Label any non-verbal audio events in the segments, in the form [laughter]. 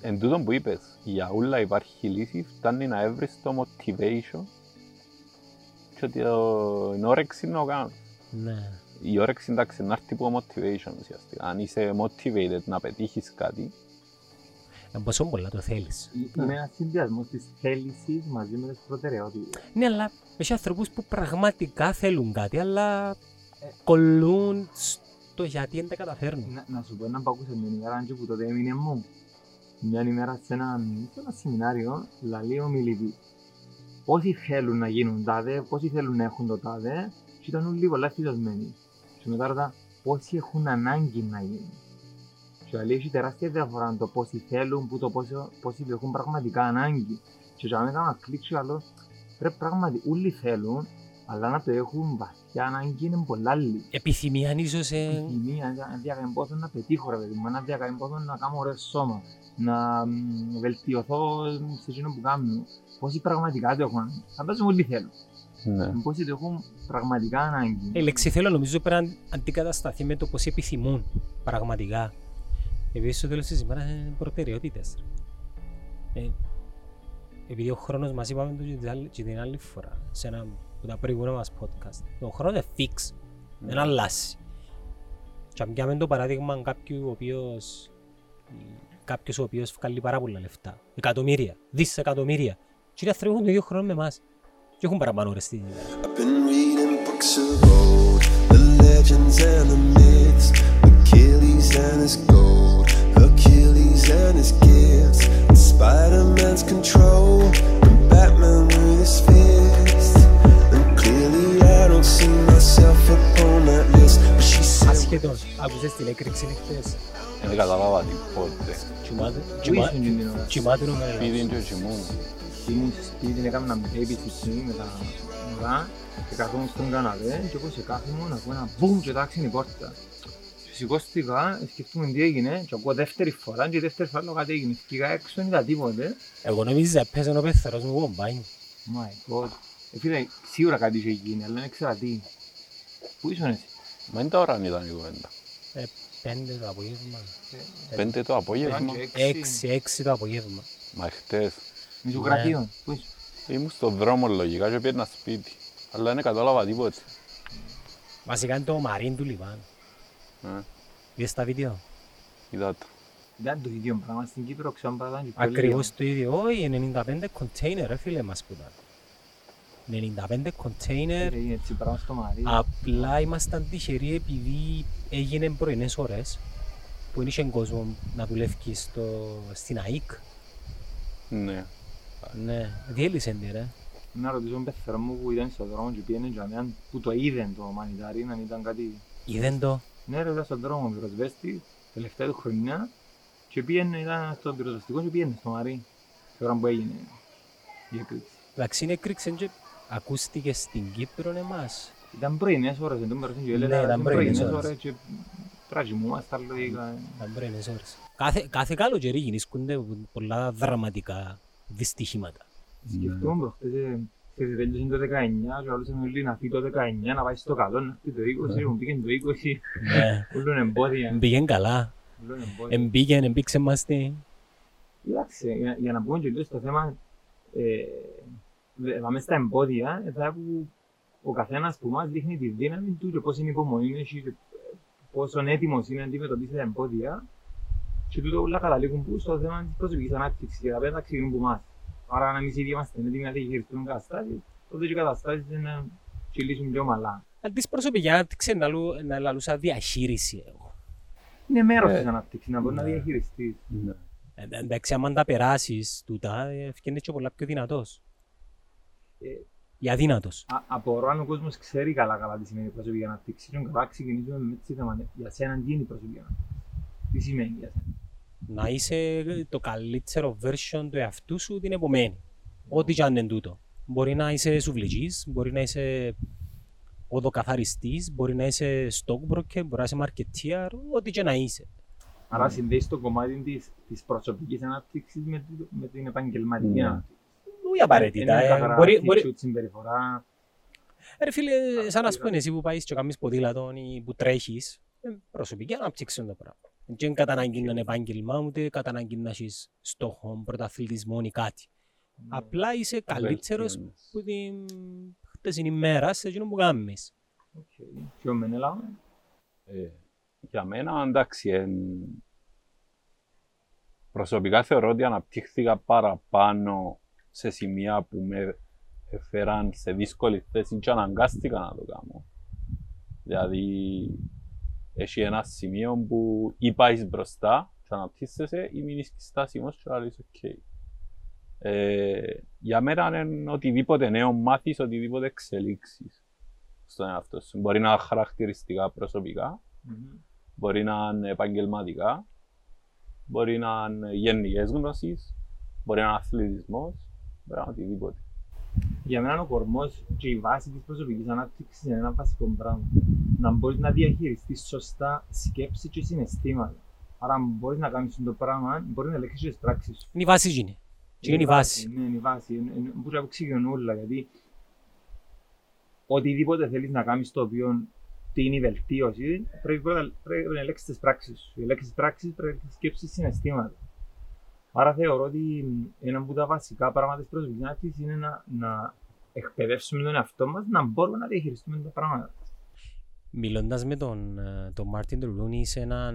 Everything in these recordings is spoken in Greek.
εν τούτον που είπες, για όλα υπάρχει λύση, φτάνει να έβρεις το motivation και ότι το- την όρεξη να το κάνεις. Ναι. Η όρεξη εντάξει να έρθει από motivation ουσιαστικά. Αν είσαι motivated να πετύχεις κάτι, Ε, Πόσο πολλά το θέλεις. Είναι ένα συνδυασμό της θέλησης μαζί με τις προτεραιότητες. Ναι, αλλά έχει ανθρώπους που πραγματικά θέλουν κάτι, αλλά κολλούν στο γιατί δεν τα καταφέρνουν. Να, να σου πω ένα που άκουσα μια ημέρα και που τότε έμεινε μου. Μια ημέρα σε ένα, σε ένα σεμινάριο, λαλεί ο μιλητή. Πόσοι θέλουν να γίνουν τάδε, πόσοι θέλουν να έχουν το τάδε, και ήταν όλοι πολλά ενθουσιασμένοι. Και μετά ρωτά, πόσοι έχουν ανάγκη να γίνουν; Και λέει, έχει τεράστια διαφορά το πόσοι θέλουν, που το πόσο, πόσοι έχουν πραγματικά ανάγκη. Και για μένα έκανα κλικ και λέω, πρέπει πράγματι όλοι θέλουν, αλλά να το έχουν βαθιά ανάγκη είναι πολλά λίγοι. Επιθυμία ίσως... ε, Επιθυμία, να διακαεί πόσο να πετύχω ρε παιδί μου, να διακαεί πόσο να κάνω ωραίο σώμα, να μ, βελτιωθώ σε εκείνο που κάνω. Πόσοι πραγματικά το έχουν, φαντάζομαι όλοι θέλουν. ναι. Πόσοι το έχουν πραγματικά ανάγκη. Η λέξη θέλω νομίζω πρέπει να αντικατασταθεί με το πώς επιθυμούν πραγματικά. Επειδή στο τέλος της ημέρας είναι προτεραιότητες. Ε, επειδή ο χρόνος μας είπαμε το και την άλλη- και την άλλη φορά σε ένα από τα προηγούμενα μας podcast. Ο χρόνος είναι fix, δεν αλλάζει. Και αν πιάμε το παράδειγμα κάποιου ο οποίος κάποιος ο οποίος βγάλει πάρα πολλά λεφτά, εκατομμύρια, δισεκατομμύρια, και οι άνθρωποι έχουν το ίδιο χρόνο με εμάς. Και έχουν παραπάνω ώρες στην ημέρα. Άκουσες την έκρηξη χτες. Δεν κατάλαβα τίποτε. Κοιμάται, Πού κοιμά- ήσουν εκείνη την ώρα; κοιμάται ο Μελάς. Σπίτι και κοιμούν. Ήμουν στο σπίτι, έκανα μια babysitting με τα μωρά και καθόμουν στον καναπέ και όπως σε κάθομαι ακούω ένα μπουμ και τάξινε η πόρτα. Και Σηκώστηκα, σκεφτούμε τι έγινε και ακούω δεύτερη φορά και η δεύτερη φορά λέω κάτι έγινε. Φύγα έξω, δεν είδα τίποτε. Εγώ νομίζα πέσε ο πεθαρός μου κομπάιν. My god. Ε, φίλε, σίγουρα κάτι είχε γίνει, αλλά δεν ξέρω τι. Πού ήσουν εσύ; Μα είναι τώρα αν ήταν η κουβέντα. Ε, πέντε το απόγευμα. Πέντε το απόγευμα. Έξι, έξι το απόγευμα. Μα χτες Με σου γραφείο. Πού ήσουν. ήμουν στον δρόμο λογικά και πήγαινα σπίτι. Αλλά δεν κατάλαβα τίποτε. Βασικά είναι το μαρίν του Λιβάν. Ε, Είδες τα βίντεο; Είδα το. Ήταν το ίδιο πράγμα στην Κύπρο, ξέρω αν πράγμα και πιο Ακριβώς το ίδιο. Όχι, 95 κοντέινερ, ρε φίλε μας που ήταν. 95 κοντέινερ. λίγο. Έγινε έτσι πράγμα στο Μαρί. Απλά ήμασταν τυχεροί επειδή έγινε πρωινές ώρες που δεν είχε κόσμο να δουλεύει στο, στην ΑΕΚ. Ναι. Ναι, διέλυσε τη ρε. Να ρωτήσω τον πεθερό μου που ήταν στον δρόμο και πήγαινε για μένα που το είδε το μανιτάρι, αν ήταν κάτι... Είδεν το. Ναι ρε, ήταν στον δρόμο πυροσβέστη, τελευταία του χρονιά και πήγαινε, ήταν στο πυροσβεστικό και πήγαινε στο Μαρί. Την ώρα που έγινε η έκρηξη. Εντάξει, είναι έκρηξε και ακούστηκες στην Κύπρο εμάς; Ήταν πρωινές ώρες, δεν το μέρος και Ναι, έλεγα, ήταν ήταν πρωινές πρωινές ώρες. ώρες και τραγιμούμασταν λογικά. Τα μπρένες ώρες. Κάθε, κάθε καλοκαιρί γεννήσκονται πολλά δραματικά δυστυχήματα. Σκεφτούμε προχτές, ε, ξέρεις, τέλειωσε το 19 και όλους όλοι να φύγει το 19, να πάει στο καλό, να φύγει το 20, μου πήγαινε το 20, Ναι. [laughs] όλων εμπόδια. Μπήκεν καλά. όλων εμπόδια. Εμπήκεν, εμπήξε μας τη. Κοιτάξτε, για, για να πούμε και λίγο στο θέμα, ε, δε- πάμε στα εμπόδια, ε, θα που ο καθένας που μας δείχνει τη δύναμη του και πώς είναι υπομονή έχει και πόσο έτοιμος είναι να αντιμετωπίσει τα εμπόδια και τούτο όλα καταλήγουν που στο θέμα της προσωπικής ανάπτυξης και τα πέντα ξεκινούν που μας. Άρα αν εμείς ήδη είμαστε έτοιμοι να διαχειριστούμε καταστάσεις, τότε και οι καταστάσεις είναι να κυλήσουν πιο ομαλά. Αν της προσωπική ανάπτυξη να, λου- να λαλούσα διαχείριση εγώ. Είναι μέρος Ε, της ανάπτυξης, να μπορεί να ναι. διαχειριστείς. Ναι. Ε, Εντάξει, άμα τα περάσεις τούτα, ε, ευκαινείς και πολλά πιο δυνατός. Ε, Ή αδύνατος. Α- απορώ αν ο κόσμος ξέρει καλά καλά τι σημαίνει προσωπική ανάπτυξη. Και καλά ξεκινήσουμε με έτσι θέμα. Για σένα τι είναι η προσωπική ανάπτυξη; Τι σημαίνει για σένα; Να είσαι το καλύτερο version του εαυτού σου την επομένη. Ό,τι και αν είναι τούτο. Μπορεί να είσαι σουβλιτζής, μπορεί να είσαι οδοκαθαριστής, μπορεί να είσαι stockbroker, μπορεί να είσαι marketeer, ό,τι και να είσαι. Άρα συνδέεις το κομμάτι της, της προσωπικής ανάπτυξης με, τη- με την επαγγελματική Ναι. ανάπτυξη. Όχι απαραίτητα. Είναι ε. καθαρά Μπορεί, μπορεί, attitude, συμπεριφορά. Ρε φίλε, σαν να σου πούνε εσύ που πάεις και κάνεις ποδήλατο ή που τρέχεις, ε, προσωπική ανάπτυξη είναι το πράγμα. Δεν κατά ανάγκη να είναι επάγγελμα, ούτε κατά ανάγκη να έχεις στόχο, πρωταθλητισμό ή κάτι. Απλά είσαι καλύτερος Βελτιώνεις. που την χτεσινή μέρα σε εκείνο που κάνεις. Οκ. Και ο Μενέλα, Ε, για μένα, εντάξει, εν... προσωπικά θεωρώ ότι αναπτύχθηκα παραπάνω σε σημεία που με έφεραν σε δύσκολη θέση και αναγκάστηκα να το κάνω. Δηλαδή, έχει ένα σημείο που ή πάεις μπροστά και αναπτύσσεσαι ή μείνεις στάσιμος και λες οκ. Ε, για μένα είναι οτιδήποτε νέο μάθεις, οτιδήποτε εξελίξεις στον εαυτό σου. Μπορεί να είναι χαρακτηριστικά προσωπικά, μπορεί να είναι επαγγελματικά, μπορεί να είναι γενικές γνώσεις, μπορεί να είναι αθλητισμός, μπορεί να είναι οτιδήποτε. Για μένα ο κορμός και η βάση της προσωπικής ανάπτυξης είναι ένα βασικό πράγμα. Να μπορείς να διαχειριστείς σωστά σκέψη και συναισθήματα. Άρα αν μπορείς να κάνεις το πράγμα, μπορείς να ελέγξεις και τις πράξεις σου. Είναι η βάση γίνει. Και είναι η βάση. Ναι, είναι η βάση. Είναι- είναι- Που να εξηγούν όλα, γιατί οτιδήποτε θέλεις να κάνεις το οποίο τι είναι η βελτίωση, πρέπει, πρώτα- πρέπει να ελέγξεις τις πράξεις σου. Οι ελέγξεις τις πράξεις πρέπει να σκέψεις συναισθήματα. Άρα θεωρώ ότι ένα από τα βασικά πράγματα της προσωπικής ανάπτυξης είναι να, να εκπαιδεύσουμε τον εαυτό μας να μπορούμε να διαχειριστούμε τα πράγματα. Μιλώντας με τον, ε, τον Μάρτιν Ρουλούνι σε έναν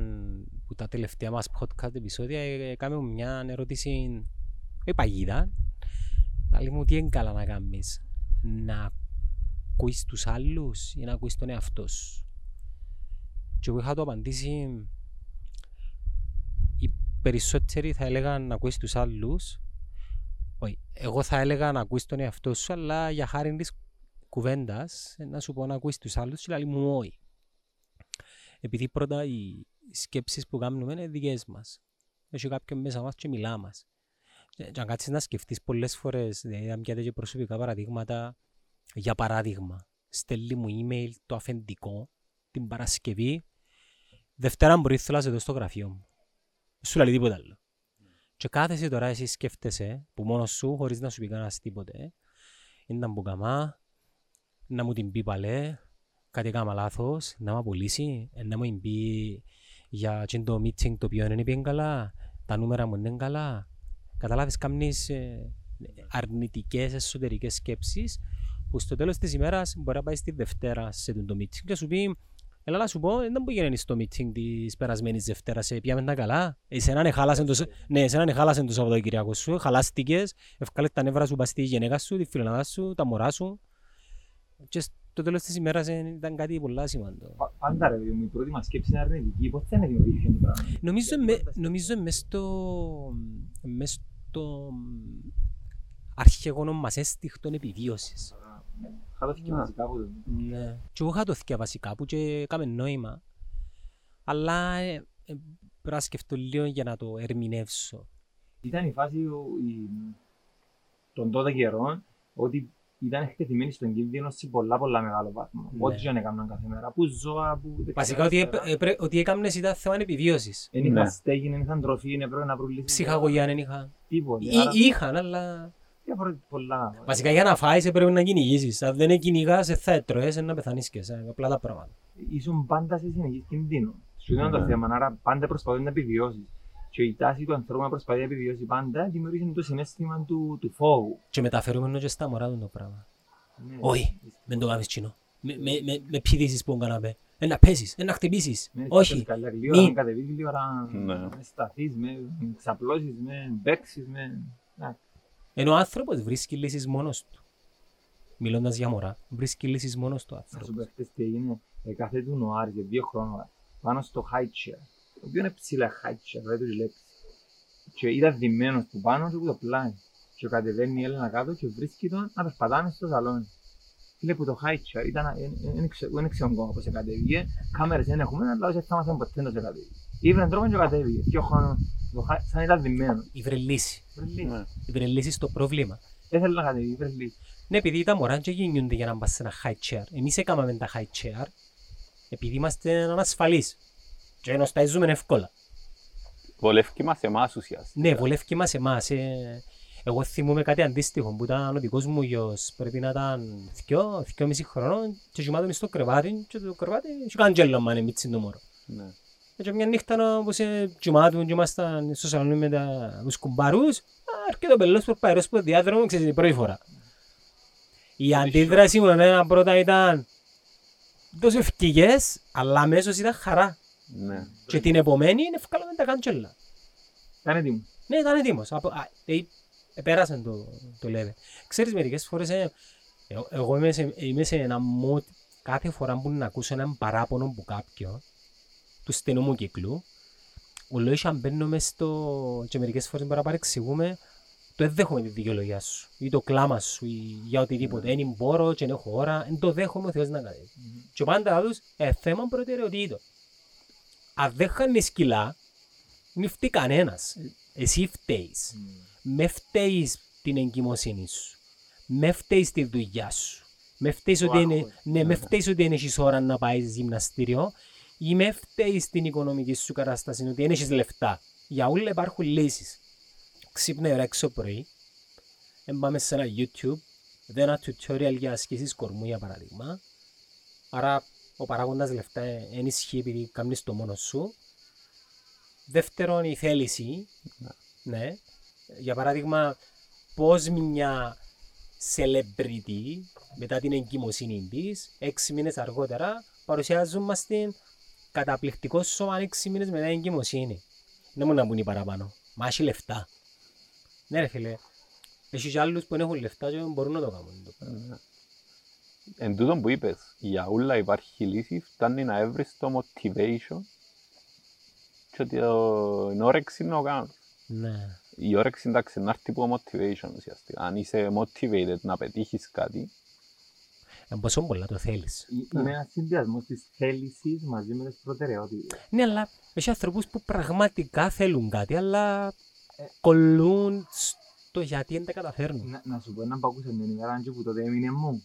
που τα τελευταία μας podcast επεισόδια ε, έκαμε μου μια ερώτηση όχι παγίδα αλλά μου τι είναι καλά να κάνεις να ακούεις τους άλλους ή να ακούεις τον εαυτό σου; Και εγώ είχα το απαντήσει οι περισσότεροι θα έλεγαν να ακούεις τους άλλους όχι, εγώ θα έλεγα να ακούεις τον εαυτό σου αλλά για χάρη της κουβέντας ε, να σου πω να ακούεις τους άλλους και λέει μου όχι. Επειδή πρώτα οι σκέψεις που κάνουμε είναι δικές μας. Έχει κάποιον μέσα μας και μιλά μας. Και και αν κάτσεις να σκεφτείς πολλές φορές, δηλαδή αν πιάτε και προσωπικά παραδείγματα, για παράδειγμα, στέλνει μου email το αφεντικό την Παρασκευή, Δευτέρα μπορεί θέλω να σε δω στο γραφείο μου. Σου λέει τίποτα άλλο. Και κάθεσαι τώρα εσύ σκέφτεσαι, που μόνος σου, χωρίς να σου πει κανένας τίποτε, είναι να μπουκαμά, να μου την πει παλέ, κάτι έκανα λάθος, να με απολύσει, ε, να μου πει για εκείνο το meeting το οποίο δεν είναι καλά, τα νούμερα μου δεν είναι καλά. Καταλάβεις, κάνεις ε, αρνητικές εσωτερικές σκέψεις που στο τέλος της ημέρας μπορεί να πάει στη Δευτέρα σε το meeting και σου πει Έλα να σου πω, δεν μπορεί να γίνει στο meeting της περασμένης Δευτέρας, ε, πήγαμε τα καλά. Εσένα ναι χάλασε το, Σ- ναι, εσένα ναι χάλασε το Σαββατοκυριακό σου, χαλάστηκες, ευκάλες τα νεύρα σου πας στη γυναίκα σου, τη φιλενάδα σου, τα μωρά σου. Και στο τέλος της ημέρας ε, ήταν κάτι πολλά σημαντικό. Πα- Πάντα ρε παιδί μου, η πρώτη μας σκέψη είναι αρνητική, πώς θα είναι δημιουργήσει το πράγμα. Νομίζω, με, νομίζω μες στο, μες στο αρχαίγωνο μας έστιχτο επιβίωσης. Χάθηκε Ναι. βασικά από το... Ναι. Και εγώ είχα το θυκιά βασικά που και έκαμε νόημα. Αλλά ε, ε, πρέπει να σκεφτώ λίγο για να το ερμηνεύσω. Ήταν η φάση ο- η, των τότε καιρών ότι ήταν εκτεθειμένοι στον κίνδυνο σε πολλά πολλά μεγάλο βαθμό. Ναι. Ό,τι και αν έκαναν κάθε μέρα. Που ζώα, που... Βασικά ότι, έπ- έπρε- ότι έκαμνες ήταν θέμα επιβίωσης. Δεν είχαν Ναι. στέγη, δεν είχαν τροφή, δεν έπρεπε να βρουν λύσεις. Ψυχαγωγία δεν είχα. Τίποτε. Ή- Άρα, Είχαν, αλλά... διαφορετικά πολλά. Βασικά για να φάεις έπρεπε να κυνηγήσεις. Αν δεν κυνηγάς, ε, θα έτρωες, ε, να πεθανείς και σε απλά τα πράγματα. Ήσουν πάντα σε συνεχή κινδύνο. Σου ήταν το Ναι. θέμα, άρα πάντα προσπαθούν να επιβιώσεις. Και η τάση του ανθρώπου να προσπαθεί να επιβιώσει πάντα δημιούργησε το συνέστημα του, του φόβου. Και μεταφέρουμε και στα μωρά του το πράγμα. Ναι. Όχι, δεν το κάνεις τσινό. Με, με, με, με πηδήσεις που καναπέ. Ε, να πέσεις, ε, να χτυπήσεις. Ναι, Όχι. καλά, Λίγο Μη. να κατεβείς, λίγο να Ναι. να σταθείς, με ξαπλώσεις, με παίξεις, με... Να, Ενώ ο άνθρωπος βρίσκει λύσεις μόνος του. Μιλώντας για μωρά, βρίσκει λύσεις μόνος του Να σου άνθρωπος. πω χτες τι έγινε. Ε, κάθε του Νοάρη για δύο χρόνια πάνω στο high chair. Το οποίος είναι ψηλά high chair, δεν τους λέξει. Και ήταν δημένος που πάνω και που το πλάι. Και κατεβαίνει η Έλληνα κάτω και βρίσκει τον να περπατάμε στο σαλόνι. Φίλε που το high chair ήταν, δεν ξέρω ακόμα πώς κατέβηκε. Κάμερες δεν έχουμε, αλλά όχι θα μάθαμε ποτέ να σε κατέβηκε. Ήβρε τρόπο και κατέβηκε. Και ο χρόνος, το high- σαν ήταν δημένο. Ήβρε λύση. Βρε λύση. Ναι. Ήβρε λύση στο πρόβλημα. Έθελε να κατέβει, βρε λύση. Ναι, επειδή τα μωρά δεν γεννιούνται για να πας σε ένα high chair. Εμείς έκαναμε τα high chair επειδή είμαστε ανασφαλείς. Και νοσταίζουμε εύκολα. Βολεύει μας εμάς ουσιαστικά. Ναι, βολεύει μας εμάς. Ε, εγώ θυμούμαι κάτι αντίστοιχο που ήταν ο δικός μου γιος. Πρέπει να ήταν δυο, δυο μισή χρονών και κοιμάτων στο κρεβάτι και το κρεβάτι και καν γέλο αν είναι μίτσι το μωρό. Ναι. Και μια νύχτα όπως τζουμάτου και ήμασταν στο σαλόνι με τα- τους κουμπάρους, έρχεται ο πελός προπαερός που το διάδρομο, ξέρεις, την πρώτη φορά. Η αντίδραση μου εμένα πρώτα ήταν τόσο ευκηγές, αλλά αμέσως ήταν χαρά. Ναι. Και την επομένη ευκάλαμε τα κάντσελα. Κάνε τι μου. Ναι, ήταν έτοιμος. Από, α, ε, ε, πέρασε το, το level. Ξέρεις, μερικές φορές ε, ε, εγώ είμαι σε, είμαι σε ένα mood κάθε φορά που να ακούσω έναν παράπονο από κάποιον του στενού μου κύκλου ο λόγος αν μπαίνω μες στο... και μερικές φορές μπορεί να παρεξηγούμε το δεν δέχομαι τη δικαιολογία σου ή το κλάμα σου ή για οτιδήποτε. Δεν μπορώ και δεν έχω ώρα, δεν το δέχομαι ο Θεός να κάνει. Και πάντα άλλους, ε, θέμα προτεραιοτήτων. Αν δεν χάνεις κιλά, μη φταίει κανένας. Εσύ φταίεις. Με φταίεις την εγκυμοσύνη σου. Με φταίεις τη δουλειά σου. Με φταίεις Το ότι, είναι, άγχος. ναι, με φταίεις ότι δεν έχεις ώρα να πάεις γυμναστήριο ή με φταίεις την οικονομική σου κατάσταση ότι δεν έχεις λεφτά. Για όλα υπάρχουν λύσεις. Ξύπνα η ώρα έξω πρωί, εν πάμε σε ένα YouTube, δω ένα tutorial για ασκήσεις κορμού για παράδειγμα. Άρα ο παράγοντας λεφτά δεν ισχύει επειδή κάνεις το μόνος σου. Δεύτερον, η θέληση. Ναι. Για παράδειγμα, πώς μια celebrity μετά την εγκυμοσύνη της, έξι μήνες αργότερα, παρουσιάζουν μας την καταπληκτικό σώμα έξι μήνες μετά την εγκυμοσύνη. Δεν μου να μπουν οι παραπάνω. Μα έχει λεφτά. Ναι ρε φίλε. Έχεις και άλλους που δεν έχουν λεφτά και μπορούν να το κάνουν. το πράγμα. Εν τούτον που είπες, για όλα υπάρχει λύση, φτάνει να έβρεις το motivation και ότι το- την όρεξη να το κάνεις. Ναι. Η όρεξη εντάξει να έρθει από motivation ουσιαστικά. Αν είσαι motivated να πετύχεις κάτι, Ε, πόσο πολλά το θέλεις. Ε- Είναι ένας συνδυασμός της θέλησης μαζί με τις προτεραιότητες. Ναι, αλλά έχει ανθρώπους που πραγματικά θέλουν κάτι, αλλά ε, κολλούν στο γιατί δεν τα καταφέρνουν. Να, να σου πω έναν που άκουσα μια ημέρα και που τότε έμεινε μου.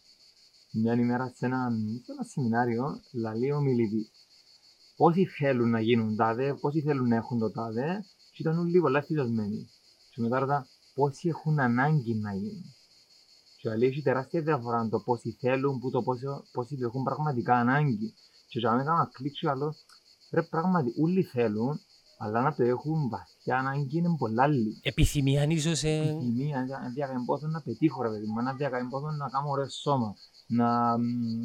Μια ημέρα σε ένα, σε ένα σεμινάριο, λαλεί ο μιλητής. Πόσοι θέλουν να γίνουν τάδε, πόσοι θέλουν να έχουν το τάδε, και ήταν όλοι πολλά ενθουσιασμένοι. Και μετά ρωτά, πόσοι έχουν ανάγκη να γίνουν; Και λέει, έχει τεράστια διαφορά το πόσοι θέλουν, που το πόσο, πόσοι το έχουν πραγματικά ανάγκη. Και για μένα έκανα κλικ και λέω, ρε πράγματι, όλοι θέλουν, αλλά να το έχουν βαθιά ανάγκη είναι πολλά λίγοι. Επιθυμία ίσως ε, Επιθυμία, να διακαεί πόσο να πετύχω ρε παιδί μου, να διακαεί πόσο να κάνω ωραίο σώμα, να μ,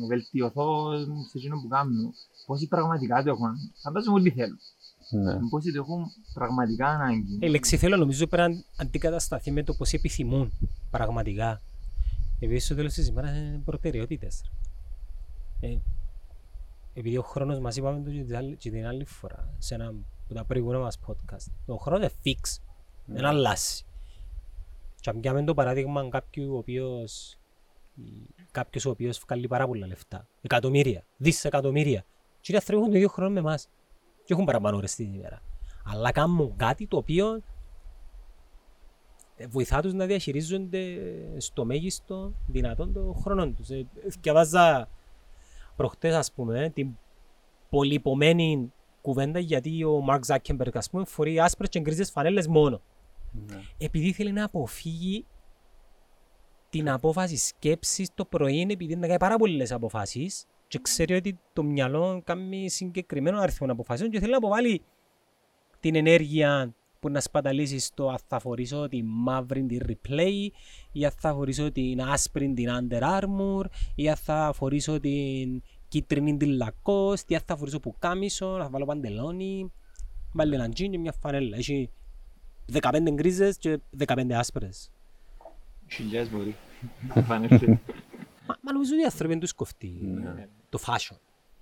βελτιωθώ σε εκείνο που κάνω. Πόσοι πραγματικά το έχουν, φαντάζομαι όλοι θέλουν. ναι. Πόσοι το έχουν πραγματικά ανάγκη. Η λέξη θέλω νομίζω πρέπει να αντικατασταθεί με το πώς επιθυμούν πραγματικά. Επειδή στο τέλος της ημέρας είναι προτεραιότητες. Ε, επειδή ο χρόνος μας είπαμε το και την άλλη- και την άλλη φορά σε ένα από τα προηγούμενα μας podcast. Ο χρόνος είναι fix. Δεν αλλάζει. Και αν πιάμε το παράδειγμα κάποιου ο οποίος κάποιος ο οποίος βγάλει πάρα πολλά λεφτά. Εκατομμύρια, δισεκατομμύρια. Και οι άνθρωποι έχουν το ίδιο χρόνο με εμάς. Και έχουν παραπάνω ώρες την ημέρα. Αλλά κάνουν κάτι το οποίο ε, βοηθά τους να διαχειρίζονται στο μέγιστο δυνατόν το χρόνο τους. Ε, Διαβάζα προχτές ας πούμε την πολυπομένη κουβέντα γιατί ο Μαρκ Ζάκεμπεργκ ας πούμε φορεί άσπρες και γκρίζες φανέλες μόνο. ναι. Επειδή θέλει να αποφύγει την απόφαση σκέψης το πρωί επειδή να κάνει πάρα πολλές αποφάσεις και ξέρει ότι το μυαλό κάνει συγκεκριμένο αριθμό αποφάσεων και θέλει να αποβάλει την ενέργεια που να σπαταλήσεις στο αν θα φορήσω τη μαύρη την replay ή αν θα φορήσω την άσπρη την Under Armour ή αν θα φορήσω την κίτρινη την Lacoste ή αν θα φορήσω πουκάμισο, να θα βάλω παντελόνι βάλει έναν τζιν και μια φανέλα έχει 15 γκρίζες και 15 άσπρες Χιλιάδες μπορεί. Να φανέλθει. Μα, μα νομίζω ότι οι άνθρωποι δεν τους κοφτεί Ναι. το fashion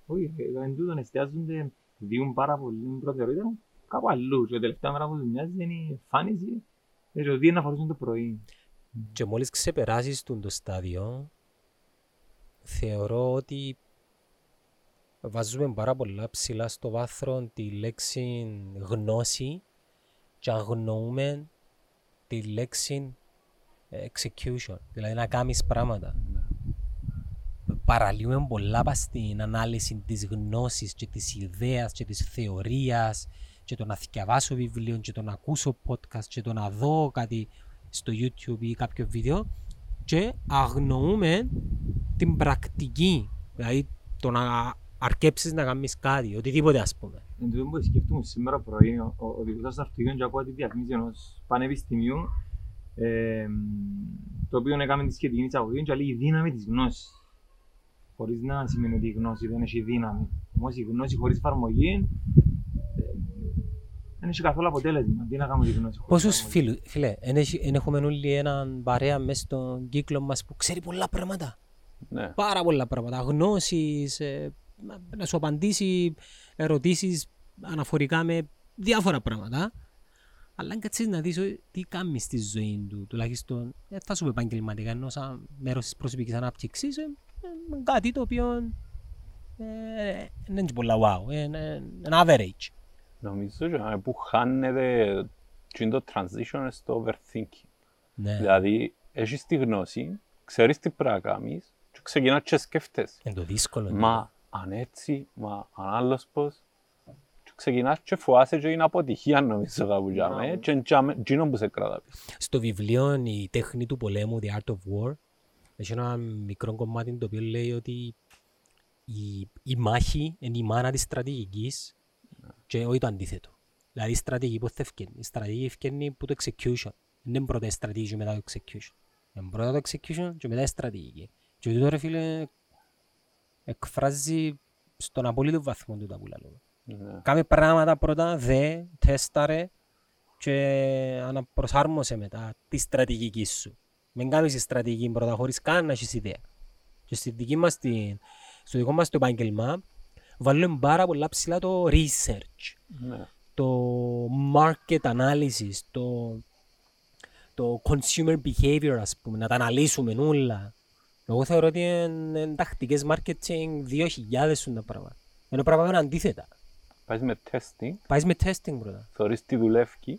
Όχι, ε, εν τούτον εστιάζονται, διούν πάρα πολύ προτεραιότητα κάπου αλλού. Και η τελευταία μέρα που τους μοιάζει είναι η εμφάνιση. Έτσι, ότι είναι να φορούσουν το πρωί. Και μόλις ξεπεράσεις τον το στάδιο, θεωρώ ότι βάζουμε πάρα πολλά ψηλά στο βάθρο τη λέξη γνώση και αγνοούμε τη λέξη execution, δηλαδή να κάνεις πράγματα. Παραλύουμε πολλά πας στην ανάλυση της γνώσης και της ιδέας και της θεωρίας και το να θυκευάσω βιβλίο και το να ακούσω podcast και το να δω κάτι στο YouTube ή κάποιο βίντεο και αγνοούμε την πρακτική. Δηλαδή το να αρκέψεις να κάνεις κάτι, οτιδήποτε ας πούμε. Εν τω που σκέφτομαι σήμερα πρωί, ο, ο οδηγός αυτοκίνητων και ακούω τη διαφήμιση ενός πανεπιστημίου ε, το οποίο έκαμε τη σχετική εισαγωγή και λέει η δύναμη της γνώσης. Χωρίς να σημαίνει ότι η γνώση δεν έχει δύναμη. Όμως η γνώση χωρίς εφαρμογή ε, δεν έχει καθόλου αποτέλεσμα. Τι να κάνουμε τη γνώση χωρίς Πόσους εφαρμογή. φίλους, φίλε, εν έχει- εν έχουμε όλοι έναν παρέα μέσα στον κύκλο μας που ξέρει πολλά πράγματα. Ναι. Πάρα πολλά πράγματα. Γνώσεις, ε, να- να σου απαντήσει ερωτήσεις αναφορικά με διάφορα πράγματα. Αλλά αν κάτσεις να δεις ε, τι κάνεις στη ζωή του, τουλάχιστον ε, θα σου πει επαγγελματικά, ενώ σαν μέρος της προσωπικής ανάπτυξης, ε, ε, κάτι το οποίο ε, δεν είναι πολλά wow, ε, είναι ένα average. Νομίζω και ε, που χάνεται και είναι το transition στο overthinking. Ναι, Δηλαδή, έχεις τη γνώση, ξέρεις τι πρέπει να κάνεις και ξεκινάς και σκέφτεσαι. είναι το δύσκολο. ναι. Μα αν έτσι, μα αν άλλος πώς. Και ξεκινάς και φοάσαι και είναι αποτυχία νομίζω κάπου για μέ Μπράβο. και είναι εκείνο που σε κρατά πίσω. Στο βιβλίο «Η τέχνη του πολέμου», The Art of War, έχει ένα μικρό κομμάτι το οποίο λέει ότι η, η μάχη είναι η μάνα της στρατηγικής και όχι το αντίθετο. Δηλαδή η στρατηγική που θα ευκαινεί. Η στρατηγική ευκαινεί που το execution. Δεν είναι πρώτα η στρατηγική και μετά το execution. Είναι πρώτα το execution και μετά η στρατηγική. Και τούτο ρε φίλε εκφράζει στον απόλυτο βαθμό του τα που λέμε. Ναι. Κάμε πράγματα πρώτα, δε, τέσταρε και αναπροσάρμοσε μετά τη στρατηγική σου. Μην κάνεις τη στρατηγική πρώτα χωρίς καν να έχεις ιδέα. Και στη δική μας, την- στο δικό μας το επάγγελμα βάλουμε πάρα πολλά ψηλά το research, Ναι. το market analysis, το, το consumer behavior ας πούμε, να τα αναλύσουμε όλα. Εγώ θεωρώ ότι είναι είναι τακτικές marketing 2000 σου τα πράγματα. Ενώ πράγματα είναι αντίθετα. Πάεις με testing, Πάεις με testing πρώτα. θωρείς τι δουλεύει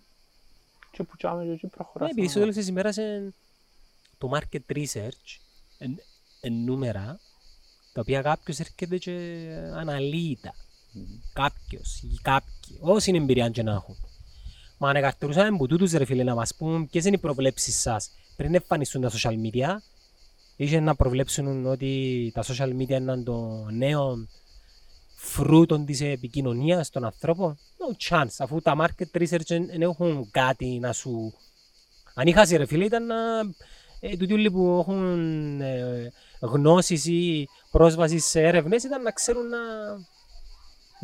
και που τσάμε και εκεί Ναι, προχωράς. επειδή στο ανάποδα. τέλος της ημέρας είναι το market research εν, εν νούμερα τα οποία κάποιος έρχεται και αναλύει τα. Κάποιος ή κάποιοι, όσοι είναι εμπειρία και να έχουν. Μα αν εκαρτερούσαμε από τούτους ρε φίλε να μας πούν ποιες είναι οι προβλέψεις σας πριν εμφανιστούν τα social media είχε να προβλέψουν ότι τα social media είναι το νέο φρούτο της επικοινωνίας των ανθρώπων. No chance, αφού τα market research δεν έχουν κάτι να σου... Αν είχα ρε φίλε ήταν να... Ε, τούτοι όλοι που έχουν ε, γνώσεις ή πρόσβαση σε έρευνες ήταν να ξέρουν να...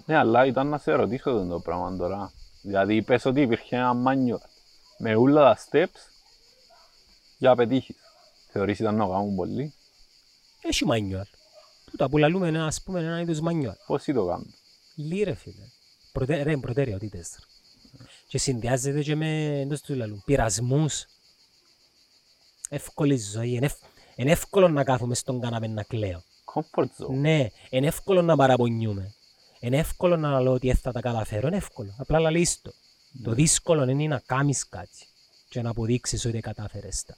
Ναι, αλλά ήταν να σε ρωτήσω τον το πράγμα τώρα. Δηλαδή είπες ότι υπήρχε ένα manual με όλα τα steps για να πετύχεις. Θεωρείς ήταν να κάνουν πολύ. Έχει manual. Τούτα που λαλούμε είναι ας πούμε ένα είδος manual. Πώς το κάνουν; Λί ρε φίλε. Προτε... Ρε, προτεραιότητες. ρε. Και συνδυάζεται και με, εντός του λαλού, πειρασμούς. Εύκολη ζωή. Είναι, ευ... είναι εύκολο να κάθομαι στον καναπέ να κλαίω. Comfort zone. Ναι, είναι εύκολο να παραπονιούμε. Είναι εύκολο να λέω ότι δεν θα τα καταφέρω. Είναι εύκολο. Απλά λαλείς το. Το δύσκολο είναι να κάνεις κάτι και να αποδείξεις ότι κατάφερες τα.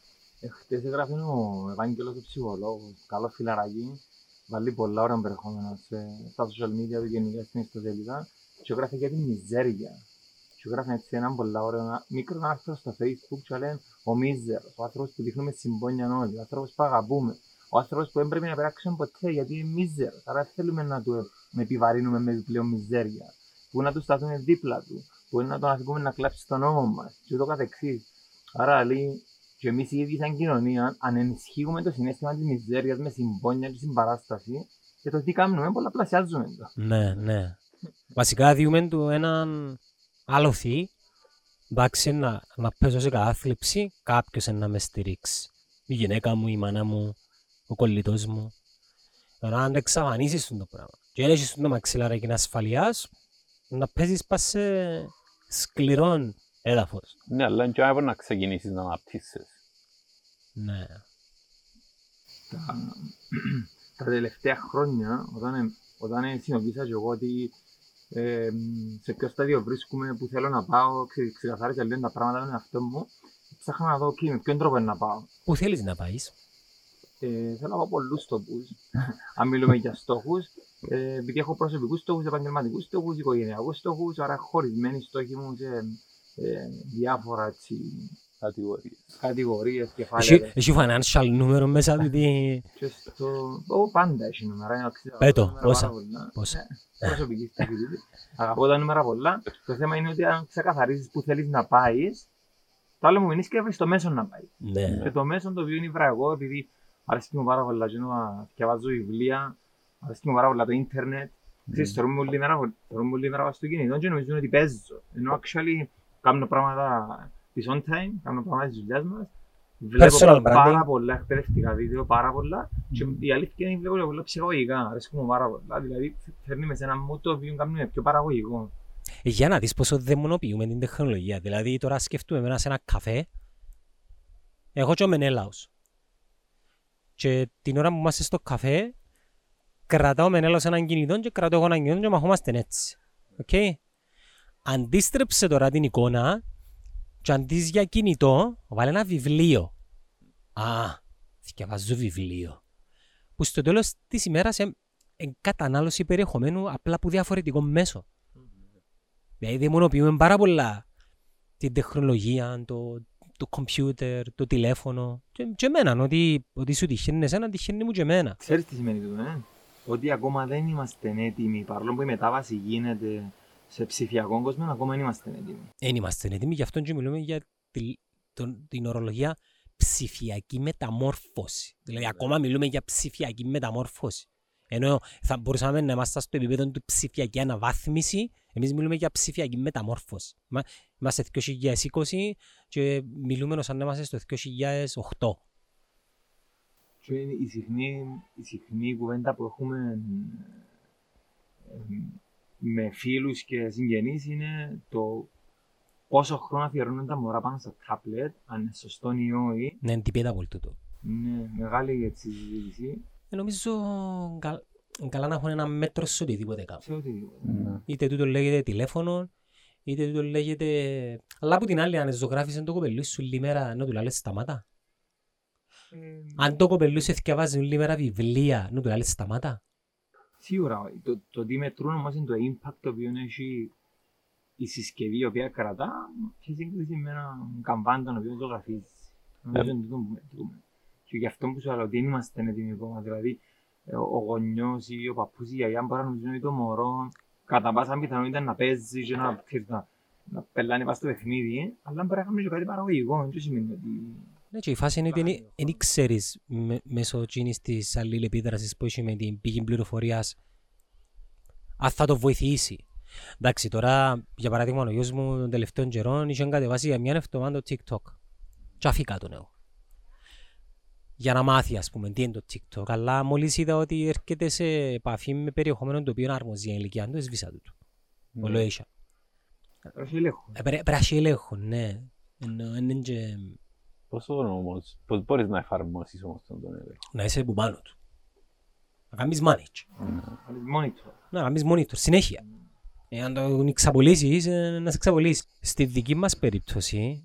Χτες έγραφε ο Ευάγγελος ο ψυχολόγος, καλός φιλαράκι, βάλει πολλά ώρα περιεχόμενα σε- στα social media του γενικά στην ιστοσελίδα και έγραφε για τη μιζέρια. Και έγραφε έτσι ένα πολλά ωραίο ένα μικρό άρθρο στο facebook και λένε ο μίζερος, ο άνθρωπος που δείχνουμε συμπόνια όλοι, ο άνθρωπος που αγαπούμε, ο άνθρωπος που δεν πρέπει να περάξουμε ποτέ γιατί είναι μίζερος, άρα δεν θέλουμε να του με επιβαρύνουμε με επιπλέον μιζέρια, που να του σταθούμε δίπλα του, που να τον αφήσουμε να κλάψει στον νόμο μας και ούτω καθεξής. Άρα λέει και εμείς οι ίδιοι σαν κοινωνία, αν ενισχύουμε το συνέστημα της μιζέριας με συμπόνια και συμπαράσταση, και το τι κάνουμε, πολλαπλασιάζουμε το. Ναι, ναι. Βασικά διούμε του έναν άλοθη, εντάξει να, να παίζω σε κατάθλιψη, κάποιος να με στηρίξει. Η γυναίκα μου, η μάνα μου, ο κολλητός μου. Τώρα αν εξαφανίσεις το πράγμα και έχεις το μαξιλάρι ασφαλείας, να παίζεις πας σε σκληρό έδαφος. Ναι, αλλά είναι και άβολο να ξεκινήσεις να αναπτύσσεις. Ναι. τα, τα τελευταία χρόνια, όταν, ε- όταν ε, συνειδητοποίησα και εγώ ότι ε, σε ποιο στάδιο βρίσκομαι, που θέλω να πάω, ξε, ξεκαθάρισα λίγο τα πράγματα με τον εαυτό μου, ψάχνα να δω okay, με ποιον τρόπο να πάω. Πού θέλεις να πάεις; Ε, θέλω να πάω πολλούς στόχους. [laughs] Αν μιλούμε για στόχους, ε, επειδή έχω προσωπικούς στόχους, επαγγελματικούς στόχους, οικογενειακούς στόχους, άρα χωρισμένοι στόχοι μου σε ε, διάφορα έτσι, Κατηγορίες. κατηγορίες, Έχει, κεφάλαια. έχει financial νούμερο μέσα του τι... Και στο... Ω, πάντα έχει νούμερα. είναι αξία- Πέτω, νούμερα πόσα, πάρα πολλά. πόσα. Ναι, προσωπική στάση τούτη. Αγαπώ τα νούμερα πολλά. Το θέμα είναι ότι αν ξεκαθαρίσεις που θέλεις να πάεις, το άλλο μου μείνει και βρεις το μέσο να πάει. Ναι. Και το μέσο το οποίο είναι εγώ, επειδή αρέσκει μου πάρα πολλά και να διαβάζω βιβλία, αρέσκει μου πάρα πολλά το ίντερνετ. Ξέρεις, θεωρούμε όλη μέρα, θεωρούμε όλη μέρα στο κινητό και νομίζουν ότι παίζω. Ενώ actually κάνω πράγματα της on time, κάνω πράγματα της δουλειάς μας. Βλέπω Personal πάρα branding. πολλά εκπαιδευτικά βίντεο, πάρα πολλά. Και η αλήθεια είναι ότι βλέπω και πολλά ψυχολογικά, αρέσκει μου πάρα πολλά. Δηλαδή φέρνει με σε ένα mood το οποίο κάνει με πιο παραγωγικό. Για να δεις πόσο δαιμονοποιούμε την τεχνολογία. Δηλαδή τώρα σκεφτούμε εμένα σε ένα καφέ, εγώ και ο Μενέλαος. Και την ώρα που είμαστε στο καφέ, κρατάω ο Μενέλαος έναν κινητό και κρατάω εγώ έναν κινητό και μαχόμαστε έτσι. Οκ. Αντίστρεψε τώρα την εικόνα και αντί για κινητό, βάλε ένα βιβλίο. Α, διαβάζω βιβλίο. Που στο τέλος της ημέρας είναι κατανάλωση περιεχομένου απλά από διαφορετικό μέσο. Δηλαδή δαιμονοποιούμε πάρα πολλά την τεχνολογία, το, το κομπιούτερ, το τηλέφωνο. Και, και εμένα, ότι, ότι σου τυχαίνει εσένα, τυχαίνει μου και εμένα. Ξέρεις τι σημαίνει τούτο, ε; Ότι ακόμα δεν είμαστε έτοιμοι, παρόλο που η μετάβαση γίνεται σε ψηφιακό κόσμο, ακόμα δεν είμαστε έτοιμοι. Δεν είμαστε έτοιμοι, γι' αυτό και μιλούμε για τη, τον- την ορολογία ψηφιακή μεταμόρφωση. Δηλαδή, ακόμα μιλούμε για ψηφιακή μεταμόρφωση. Ενώ θα μπορούσαμε να είμαστε στο επίπεδο του ψηφιακή αναβάθμιση, εμείς μιλούμε για ψηφιακή μεταμόρφωση. Μα- Είμαστε 2020 και μιλούμε ως αν είμαστε στο 2008. Και είναι η συχνή, η συχνή κουβέντα που έχουμε ε, με φίλους και συγγενείς είναι το πόσο χρόνο αφιερώνουν τα μωρά πάνω στα τάπλετ, αν είναι σωστό ή όχι. Ναι, είναι τυπέτα πολύ τούτο. Είναι μεγάλη έτσι συζήτηση Ε, νομίζω κα- καλά να έχουν ένα μέτρο σε οτιδήποτε κάνουν. σε οτιδήποτε. Ναι. Είτε τούτο λέγεται τηλέφωνο, είτε τούτο λέγεται... Αλλά από την άλλη, αν ζωγράφησε το κοπελού σου όλη μέρα, να του λάλες σταμάτα. Ε, Αν το κοπελού σου διαβάζει όλη μέρα βιβλία, να του λάλες σταμάτα. Σίγουρα, το, το τι μετρούν όμως είναι το impact το οποίο έχει η συσκευή η οποία κρατά σε σύγκριση με ένα καμπάν τον οποίο ζωγραφίζεις. Νομίζω είναι τούτο που μετρούμε. Και γι' αυτό που σου λέω ότι δεν είμαστε έτοιμοι ακόμα. Δηλαδή, ε, ο γονιός ή ο παππούς ή η γιαγιά μπορεί να νομίζουν ότι το μωρό κατά πάσα πιθανότητα να παίζει και να, ξέρεις, να, να πελάνει πάνω στο παιχνίδι, αλλά μπορεί να κάνει και κάτι παραγωγικό. Δεν σημαίνει ότι... Ναι, και η φάση είναι ότι δεν ξέρεις με- μέσω εκείνης της αλληλεπίδρασης που έχει με την πηγή πληροφορίας αν θα το βοηθήσει. Εντάξει, τώρα, για παράδειγμα, ο γιος μου των τελευταίων καιρών είχε κατεβάσει για μια εβδομάδα το TikTok. Και αφήκα τον εγώ. Για να μάθει, ας πούμε, τι είναι το TikTok. Αλλά μόλις είδα ότι έρχεται σε επαφή με περιεχόμενο το οποίο αρμοζεί η ηλικία του, έσβησα του. Ναι. Όλο είχα. Έχει έλεγχο. Ε, Πρέπει να έχει έλεγχο, ναι. Ενώ είναι και Πόσο όμως, πώς μπορείς να εφαρμόσεις όμως τον τον έλεγχο; να είσαι που πάνω του. Να κάνεις manage. Κάνεις monitor. Να κάνεις monitor, συνέχεια. Εάν το εξαπολύσεις, ε, να σε εξαπολύσει. Στη δική μας περίπτωση,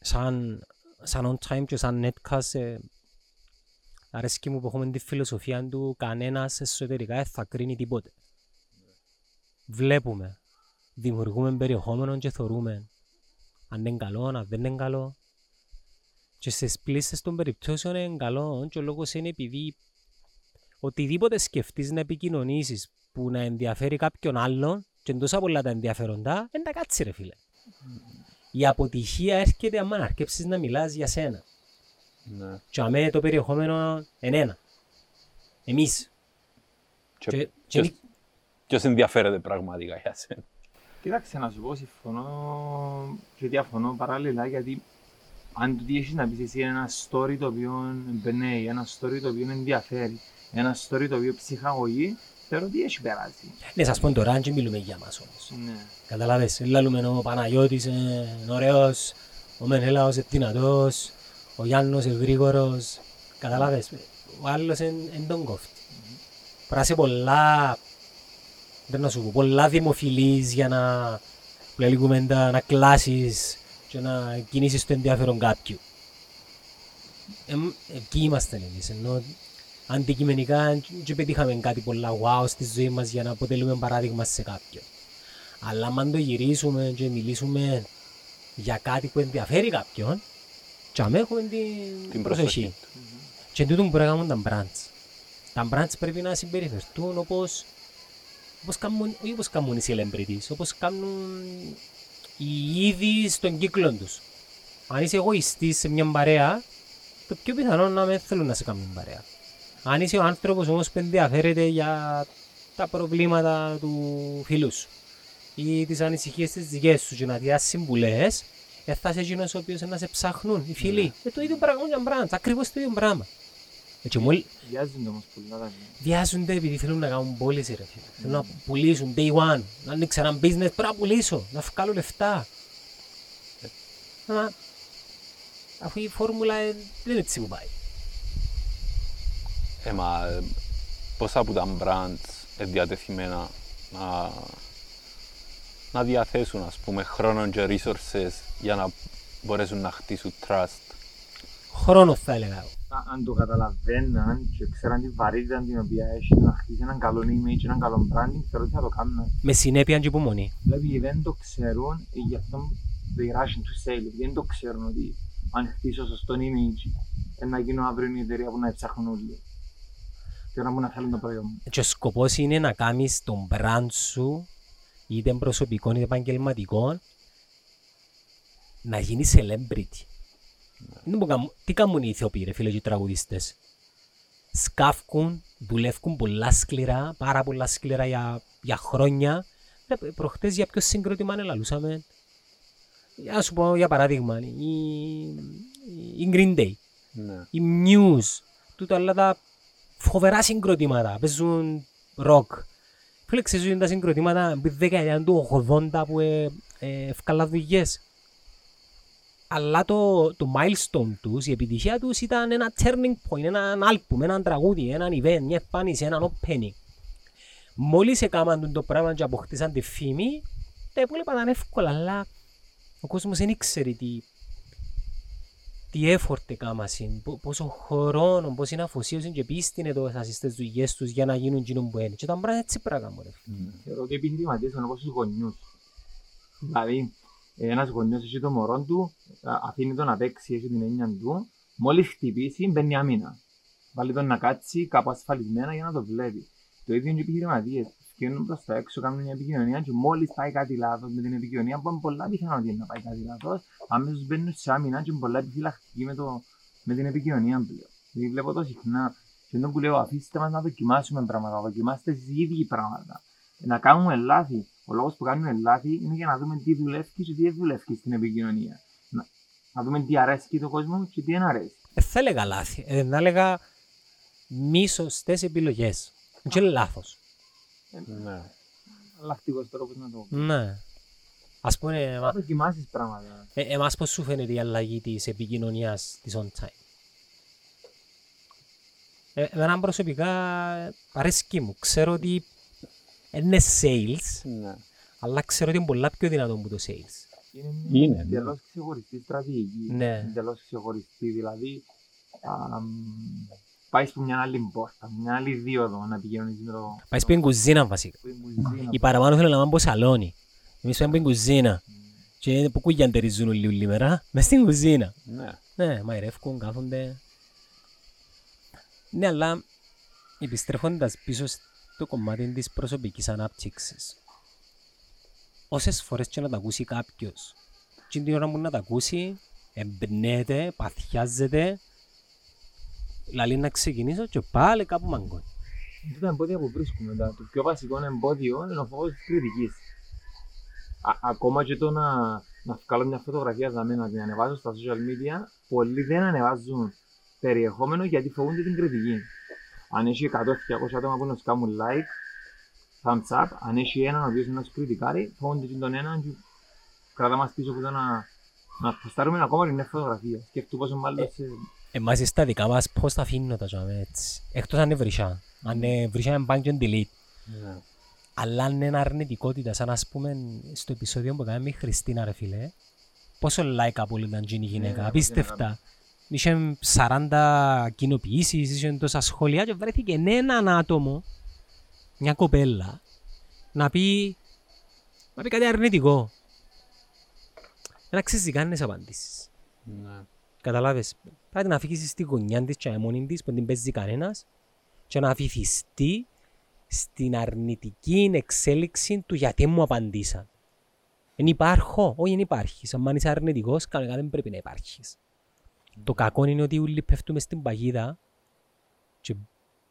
σαν, σαν on time και σαν netcast, ε, αρέσκει μου που έχουμε τη φιλοσοφία του κανένας εσωτερικά δεν θα κρίνει τίποτε. Βλέπουμε, δημιουργούμε περιεχόμενο και θεωρούμε αν είναι καλό, αν δεν είναι καλό. Και στις πλήσεις των περιπτώσεων είναι καλό και ο λόγος είναι επειδή οτιδήποτε σκεφτείς να επικοινωνήσεις που να ενδιαφέρει κάποιον άλλον και είναι τόσα πολλά τα ενδιαφέροντα, δεν τα κάτσει ρε φίλε. Η αποτυχία έρχεται άμα αρκέψεις να μιλάς για σένα. Ναι. Και αμέ το περιεχόμενο είναι ένα. Εμείς. Και Και- ποιος- και- Ποιος ενδιαφέρεται πραγματικά για σένα. Κοίταξε να σου πω, συμφωνώ και διαφωνώ παράλληλα γιατί αν το τι έχεις να πεις εσύ είναι ένα story το οποίο εμπνέει, ένα story το οποίο ενδιαφέρει, ένα story το οποίο ψυχαγωγεί, θεωρώ ότι έχει περάσει. Ναι, σας πω τώρα, αν και μιλούμε για μας όμως. Ναι. Καταλάβες, λαλούμε ο Παναγιώτης είναι ωραίος, ο Μενέλαος είναι δυνατός, ο Γιάννος είναι γρήγορος. Καταλάβες, ο άλλος είναι εν τον κόφτη. Πρέπει να είσαι πολλά, δεν να σου πω, πολλά δημοφιλής για να, που λέει κουβέντα, να κλάσεις και να κινήσεις το ενδιαφέρον κάποιου. Εμ, εκεί είμαστε εμείς, ενώ αντικειμενικά δεν πετύχαμε κάτι πολλά wow στη ζωή μας για να αποτελούμε παράδειγμα σε κάποιον. Αλλά αν το γυρίσουμε και μιλήσουμε για κάτι που ενδιαφέρει κάποιον και αμέ έχουμε την, Την προσοχή. προσοχή του. Και τούτο που πρέπει να κάνουν τα brands. Τα brands πρέπει να συμπεριφερθούν όπως, όπως κάνουν, όχι όπως κάνουν οι celebrities, όπως κάνουν οι ίδιοι στον κύκλο τους. Αν είσαι εγωιστής σε μια παρέα, το πιο πιθανό να μην θέλουν να σε κάνουν παρέα. Αν είσαι ο άνθρωπος όμως που ενδιαφέρεται για τα προβλήματα του φίλου σου ή τις ανησυχίες της δικές σου και να διάσεις συμβουλές, ε, θα είσαι εκείνος ο οποίος να σε ψάχνουν, οι φίλοι. Ε, το ίδιο πράγμα για brands, ακριβώς το ίδιο πράγμα. Έτσι, μόλι Βιάζονται όμως πολύ να τα δει. βιάζονται επειδή θέλουν να κάνουν πώληση ρε φίλε. Θέλουν να πουλήσουν day one, να ανοίξω ένα business, πρέπει να πουλήσω, να βγάλω λεφτά. Αλλά αφού η φόρμουλα ε, δεν είναι έτσι που πάει. Ε, μα, ε, πόσα από τα brands είναι διατεθειμένα να, να διαθέσουν ας πούμε χρόνο και resources για να μπορέσουν να χτίσουν trust; Χρόνο θα έλεγα εγώ. Α- αν το καταλαβαίναν και ξέραν τη βαρύτητα την οποία έχει το να χτίσει έναν καλό image, έναν καλό branding, θεωρώ ότι θα το κάνουν. Με συνέπεια και υπομονή. Δηλαδή δεν το ξέρουν, ε, γι' αυτό they rush into sale, επειδή δεν το ξέρουν ότι αν χτίσω σωστό image, ε, να γίνω αύριο η εταιρεία που να ψάχνουν όλοι. Και να μου να θέλουν το προϊόν μου. Και ο σκοπός είναι να κάνεις τον brand σου, είτε προσωπικό είτε επαγγελματικό, να γίνεις celebrity. Δεν μπορούν να κάνουν- Τι κάνουν οι ηθοποιοί ρε φίλε και οι τραγουδιστές. Σκάφκουν, δουλεύουν πολλά σκληρά, πάρα πολλά σκληρά για, για χρόνια. Ρε, Προχτές για ποιο συγκρότημα λαλούσαμε. Για να σου πω για παράδειγμα, η, η Green Day Ναι. η Muse, τούτα όλα τα φοβερά συγκροτήματα, παίζουν rock. Φίλε, ξέρεις ότι είναι τα συγκροτήματα από τη δεκαετία του 80 που ε, ε, ευκάλα δουλειές. Αλλά το, το milestone τους, η επιτυχία τους ήταν ένα turning point, ένα άλπουμ, ένα τραγούδι, ένα event, μια εμφάνιση, ένα opening. Μόλις έκαναν το πράγμα και αποκτήσαν τη φήμη, τα υπόλοιπα ήταν εύκολα, αλλά ο κόσμος δεν ήξερε τι, τι effort έκαμασαν, πο- πόσο χρόνο, πόση αφοσίωση και πίστη είναι τώρα στις δουλειές τους για να γίνουν εκείνο που είναι. Και τα πράγματα έτσι πράγμα, ρε. Θεωρώ ότι οι επιχειρηματίες είναι όπως τους γονιούς. Δηλαδή, ένας γονιός έχει το μωρό του, α- αφήνει το να παίξει, έχει την έννοια του, μόλις χτυπήσει μπαίνει άμυνα. Βάλει τον να κάτσει κάπου ασφαλισμένα για να το βλέπει. Το ίδιο είναι και οι επιχειρηματίες. Βγαίνουν προς τα έξω, κάνουν μια επικοινωνία και μόλις πάει κάτι λάθος με την επικοινωνία, που είναι πολλά πιθανό ότι είναι να πάει κάτι λάθος, αμέσως μπαίνουν σε άμυνα και είναι πολλά επιφυλακτικοί με, το, με την επικοινωνία πλέον. Δηλαδή βλέπω το συχνά. Και είναι που λέω, αφήστε μας να δοκιμάσουμε πράγματα, δοκιμάστε εσείς οι ίδιοι πράγματα να κάνουμε λάθη. Ο λόγος που κάνουμε λάθη είναι για να δούμε τι δουλεύεις και τι δεν δουλεύεις στην επικοινωνία. Να, να δούμε τι αρέσει το κόσμο και τι δεν αρέσει. Δεν θα έλεγα λάθη, ε, θα έλεγα μη σωστές επιλογές. Και λάθος. Ναι. Αλλακτικό τρόπος να το Ναι. Ας πούμε, Να μα, δοκιμάσεις πράγματα. ε, εμάς πώς σου φαίνεται η αλλαγή της επικοινωνίας της on time; Ε, εμένα προσωπικά αρέσκει μου. Ξέρω ότι είναι sales, Ναι. αλλά ξέρω ότι είναι πολλά πιο δυνατό από το sales. Είναι Είναι, μια ναι. εντελώς ξεχωριστή στρατηγική. Ναι. Εντελώς ξεχωριστή. Δηλαδή, πάει από μια άλλη πόρτα, μια άλλη δίωδο να πηγαίνεις με το. Πάει στην κουζίνα βασικά. που είναι κουζίνα. Οι παραπάνω θέλουν να πάνε από σαλόνι. Εμείς πάμε στην κουζίνα. Και που κουγιαντερίζουν όλη όλη μέρα, μες στην κουζίνα. Ναι. Ναι, μαϊρεύκουν, κάθονται. Ναι, αλλά επιστρέφοντας πίσω στο κομμάτι της προσωπικής ανάπτυξης. Όσες φορές και να τα ακούσει κάποιος, και την ώρα που να τα ακούσει, εμπνέεται, παθιάζεται, λαλεί να ξεκινήσω και πάλι κάπου μαγκώνει. Είναι τα εμπόδια που βρίσκουμε. Τα, το πιο βασικό εμπόδιο είναι ο φόβος της κριτικής. Α, ακόμα και το να, να βγάλω μια φωτογραφία για μένα, να την ανεβάζω στα social media, πολλοί δεν ανεβάζουν περιεχόμενο γιατί φοβούνται την κριτική. Αν έχει 100-200 άτομα που να σου κάνουν like, thumbs up, αν έχει έναν ο οποίος να σου κριτικάρει, φοβούνται και τον έναν και κρατά μας πίσω από το να, να ποστάρουμε ακόμα την νέα φωτογραφία. Σκεφτού πόσο μάλλον σε... Εμάς στα δικά μας πώς τα αφήνω τα ζάμε έτσι. Εκτός αν είναι βρυσιά. Αν είναι βρυσιά είναι bank and delete. Ναι. Αλλά αν είναι αρνητικότητα, σαν ας πούμε στο επεισόδιο που κάναμε η Χριστίνα ρε φίλε, πόσο like απόλυταν γίνει η γυναίκα, Ναι, απίστευτα. Είχε 40 κοινοποιήσεις, είχε τόσα σχόλια και βρέθηκε έναν άτομο, μια κοπέλα, να πει, να πει κάτι αρνητικό. να ξέρεις κανένες απαντήσεις. Ναι. Καταλάβες. Πρέπει να αφήσεις στη γωνιά της και μόνη της που δεν την παίζει κανένας και να αφηθιστεί στην αρνητική εξέλιξη του γιατί μου απαντήσαν. Δεν υπάρχω, όχι δεν υπάρχεις. Αν είσαι αρνητικός, κανένα δεν πρέπει να υπάρχεις. Το κακό είναι ότι όλοι πέφτουμε στην παγίδα και,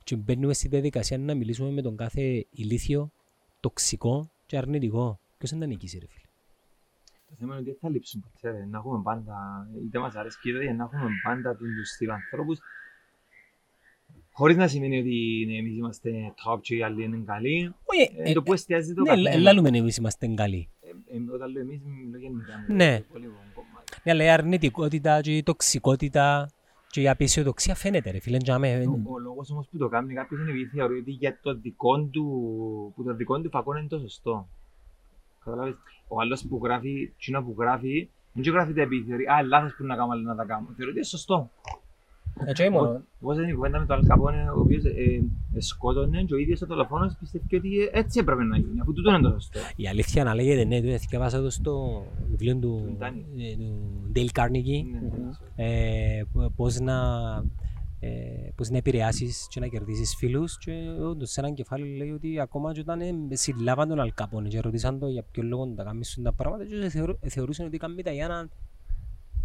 και μπαίνουμε στη διαδικασία να μιλήσουμε με τον κάθε ηλίθιο, τοξικό και αρνητικό. Ποιος δεν τα νικήσει ρε φίλε. Το θέμα είναι ότι δεν θα λείψουν ποτέ. ρε. Να έχουμε πάντα, είτε μας αρέσει είτε όχι, να έχουμε πάντα τους στυλ ανθρώπους Χωρίς να σημαίνει ότι ναι, εμείς είμαστε top και οι άλλοι είναι καλοί. Όχι, Ε, το που εστιάζει το ναι, καθένα. λαλούμε εμείς είμαστε καλοί. Ε, ε, Όταν λέω εμείς, μιλώ γενικά. Ναι. Πολύ κομμάτι. Ναι, αλλά η αρνητικότητα και η τοξικότητα και η απεισιοδοξία φαίνεται ρε φίλε. τζάμε. Ο- Ο λόγος όμως που το κάνει κάποιος είναι επειδή θεωρεί ότι για το δικό του, που το δικό του φακό είναι το σωστό. Καταλάβεις, ο άλλος που γράφει, εκείνο που γράφει, δεν και γράφει τα επειδή θεωρεί, α, λάθος που να κάνω, αλλά να τα κάνω. Θεωρεί ότι είναι σωστό. Ε, και όχι μόνο. Όπως ήταν η κουβέντα με τον Αλκαπόνε, ο οποίος ε, ε, σκότωνε και ο ίδιος ο δολοφόνος πιστεύει ότι ε, έτσι έπρεπε να γίνει, αφού τούτο είναι το σωστό. Η αλήθεια να λέγεται, ναι, το διαβάσα το στο βιβλίο του, Του Ντάνι. ε, του Dale Carnegie, Ναι, ναι. ε, π- πώς να, ε, πώς να επηρεάσεις και να κερδίσεις φίλους και όντως σε έναν κεφάλαιο λέει ότι ακόμα και όταν ε, συλλάβαν τον Αλκαπόνε και ρωτήσαν το για ποιο λόγο τα κάνεις τα πράγματα και θεωρού- θεωρούσαν ότι κάνουν τα για έναν